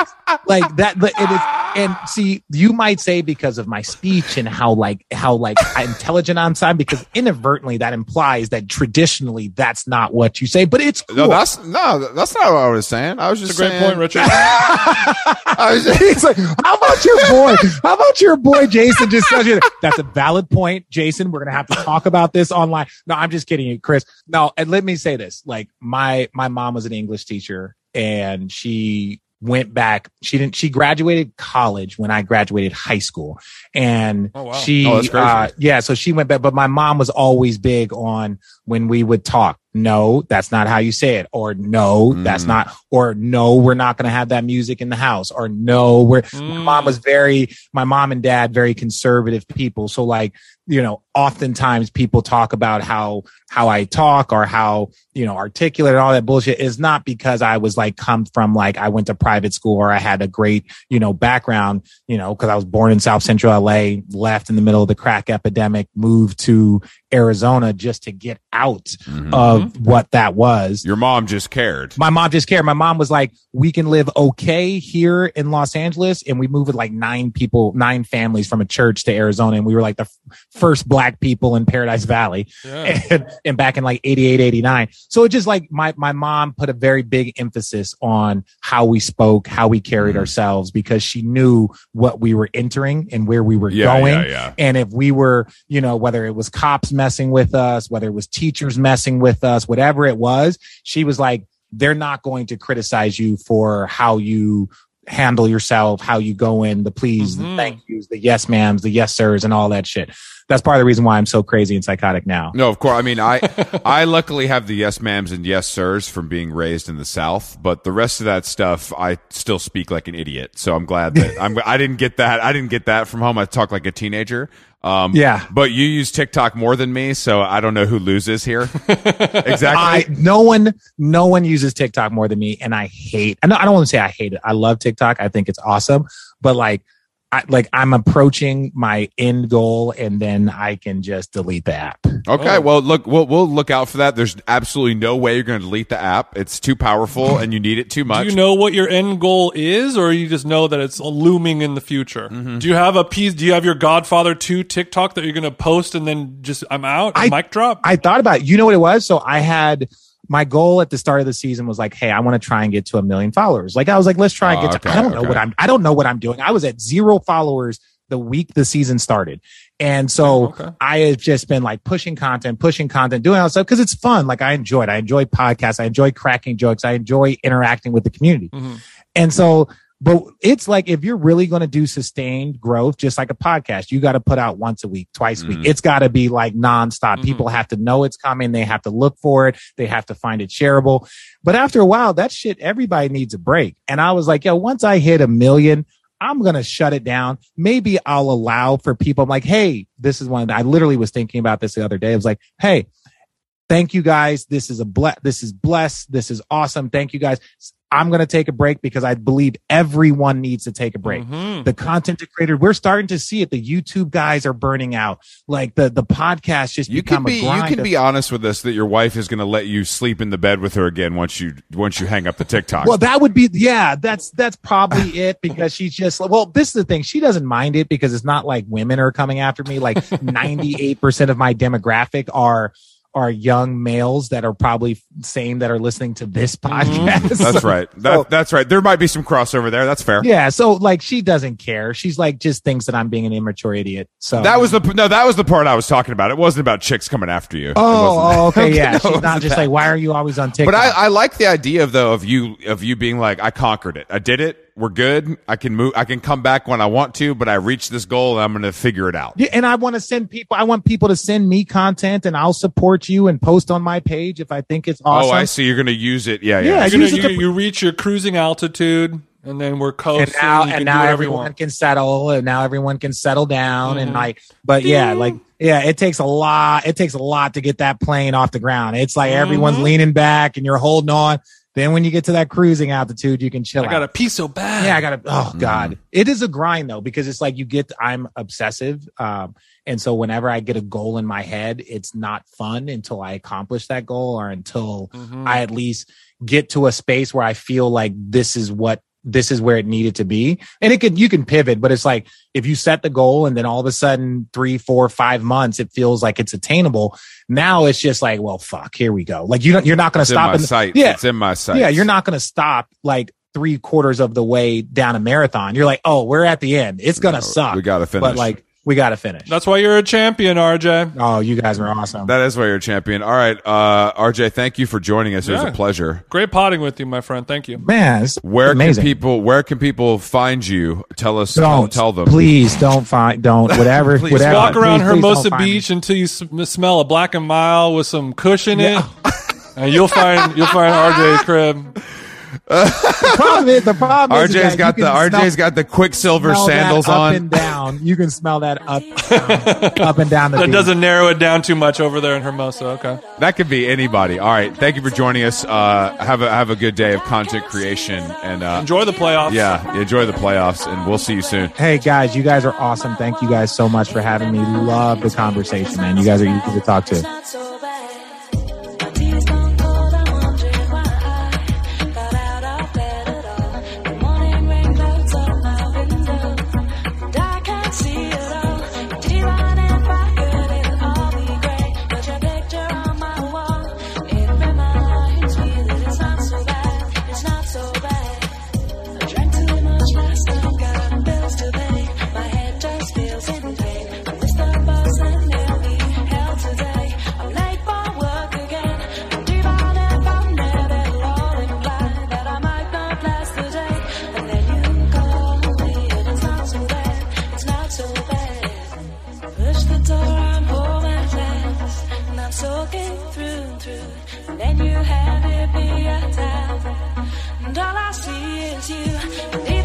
Like that, it is. And see, you might say because of my speech and how like, how like intelligent I'm sound, because inadvertently that implies that traditionally that's not what you say, but it's cool.
No, that's no, that's not what I was saying. I was just
It's a great
saying,
point, Richard.
I was, just,
He's like, how about your boy? How about your boy Jason? Just said you- that's a valid point, Jason. We're gonna have to talk about this online. No, I'm just kidding you, Chris. No, and let me say this: like my my mom was an English teacher, and she went back. She didn't. She graduated college when I graduated high school, and
Oh, wow.
she,
Oh, that's crazy.
uh, yeah. So she went back, but my mom was always big on when we would talk. No, that's not how you say it. Or no, that's
Mm.
not. Or no, we're not going to have that music in the house. Or no, we're. My
Mm.
mom was very. My mom and dad very conservative people. So like you know, oftentimes people talk about how how I talk or how you know articulate and all that bullshit is not because I was like come from like I went to private school or I had a great you know background. You know, because I was born in South Central LA, left in the middle of the crack epidemic, moved to Arizona just to get out
Mhm.
of what that was.
Your mom just cared.
My mom just cared. My mom was like, we can live okay here in Los Angeles. And we moved with like nine people, nine families from a church to Arizona. And we were like the f- first black people in Paradise Valley
Yeah.
and, and back in like 88, 89. So it just like my, my mom put a very big emphasis on how we spoke, how we carried
Mhm.
ourselves because she knew what we were entering and where we were
Yeah,
going.
yeah, yeah.
And if we were, you know, whether it was cops messing with us, whether it was teachers messing with us, whatever it was, she was like, they're not going to criticize you for how you handle yourself, how you go in, the please,
Mhm.
the thank yous, the yes ma'ams, the yes sirs, and all that shit. That's part of the reason why I'm so crazy and psychotic now.
No, of course. I mean, I I luckily have the yes ma'ams and yes sirs from being raised in the South, but the rest of that stuff, I still speak like an idiot. So I'm glad that I'm. I didn't get that. I didn't get that from home. I talk like a teenager. Um,
Yeah.
But you use TikTok more than me, so I don't know who loses here. exactly.
I no one no one uses TikTok more than me, and I hate. I don't, I don't want to say I hate it. I love TikTok. I think it's awesome, but like, I like I'm approaching my end goal, and then I can just delete the app.
Okay,
Oh.
well, look, we'll we'll look out for that. There's absolutely no way you're going to delete the app. It's too powerful, and you need it too much.
Do you know what your end goal is, or you just know that it's looming in the future?
Mm-hmm.
Do you have a piece? Do you have your Godfather two TikTok that you're going to post and then just I'm out,
I-
mic drop?
I thought about. You know what it was? So I had my goal at the start of the season was like, hey, I want to try and get to a million followers. Like I was like, let's try and
Oh,
get to. I don't know what I'm. I don't know what I'm doing. I was at zero followers the week the season started, and so
Okay.
I have just been like pushing content, pushing content, doing all stuff because it's fun. Like I enjoy it. I enjoy podcasts. I enjoy cracking jokes. I enjoy interacting with the community.
Mhm.
And so, but it's like if you're really going to do sustained growth, just like a podcast, you got to put out once a week, twice a week.
Mhm.
It's got to be like nonstop.
Mhm.
People have to know it's coming. They have to look for it. They have to find it shareable. But after a while, that shit, everybody needs a break. And I was like, yo, once I hit a million, I'm going to shut it down. Maybe I'll allow for people. I'm like, hey, this is one. I literally was thinking about this the other day. I was like, hey, thank you guys. This is a ble- this is blessed. This is awesome. Thank you guys. I'm going to take a break because I believe everyone needs to take a break.
Mhm.
The content creator, we're starting to see it. The YouTube guys are burning out. Like the the podcast just
You
become
can be
a grind.
you can be honest with us that your wife is going to let you sleep in the bed with her again once you once you hang up the TikTok.
Well, that would be yeah. That's that's probably it because she's just well. This is the thing. She doesn't mind it because it's not like women are coming after me. Like ninety eight percent of my demographic are are young males that are probably same that are listening to this mm-hmm. podcast.
that's right. That,
So-
that's right. There might be some crossover there. That's fair.
Yeah, so like she doesn't care. She's like just thinks that I'm being an immature idiot. So
That was the no. That was the part I was talking about. It wasn't about chicks coming after you.
Oh, oh, okay, yeah.
No,
She's not just
that.
like, why are you always on TikTok?
But I, I like the idea of though of you of you being like, I conquered it. I did it. We're good. I can move. I can come back when I want to. But I reached this goal, and I'm going to figure it out.
Yeah, and I want to send people. I want people to send me content, and I'll support you and post on my page if I think it's awesome.
Oh, I see. You're going to use it. Yeah, yeah.
Yeah,
You're gonna-
it
you,
to-
you reach your cruising altitude, and then we're coasting.
and now
you
and now everyone can settle, and now everyone can settle down, and
Mhm.
like, but yeah, like, yeah, it takes a lot. It takes a lot to get that plane off the ground. It's like everyone's
Mhm.
leaning back, and you're holding on. Then when you get to that cruising altitude, you can chill.
I got a pee so bad.
Yeah, I gotta. Oh God, it is a grind though because it's like you get. I'm obsessive, um, and so whenever I get a goal in my head, it's not fun until I accomplish that goal or until
Mhm.
I at least get to a space where I feel like this is what this is where it needed to be. And it can you can pivot, but it's like if you set the goal and then all of a sudden three, four, five months, it feels like it's attainable. Now it's just like, well, fuck, here we go. Like you don't, you're not going to
in
stop.
my
in-
sight.
Yeah.
It's in my sight.
yeah, you're not going to stop like three quarters of the way down a marathon. You're like, oh, we're at the end. It's going to suck.
We got to finish.
but like, we got to finish.
That's why you're a champion, RJ.
Oh, you guys are awesome.
that is why you're a champion. All right, uh, RJ, thank you for joining us. It was
Yeah.
a pleasure.
Great potting with you, my friend. Thank you.
Man, it's
Where
amazing.
can people Where can people find you? Tell us.
don't
tell them.
Please don't find. Don't whatever.
Please
whatever.
Walk around
Please, please don't
Hermosa
find me.
Beach until you sm- smell a Black and Mild with some cushion in it, and you'll find you'll find RJ's crib.
The problem is the problem is
RJ's
that
got the
can
RJ's
smell-
got the
Quiksilver
sandals
up
on.
Up and down. You can smell that up, down, up and down the.
That
beach.
doesn't narrow it down too much over there in Hermosa. Okay.
That could be anybody. All right, thank you for joining us. Uh, have a have a good day of content creation and uh,
Enjoy the playoffs.
yeah, enjoy the playoffs, and we'll see you soon.
Hey guys, you guys are awesome. Thank you guys so much for having me. Love the conversation, man. You guys are easy to talk to.
then you have it be a time. And all I see is you.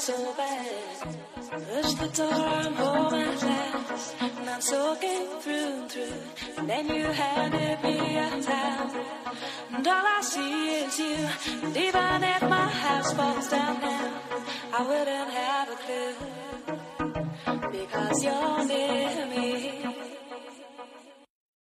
so bad. Push the door, I'm my at. And I'm soaking through and through. And then you had to be a towel. And all I see is you. And even if my house falls down now, I wouldn't have a clue. Because you're near me.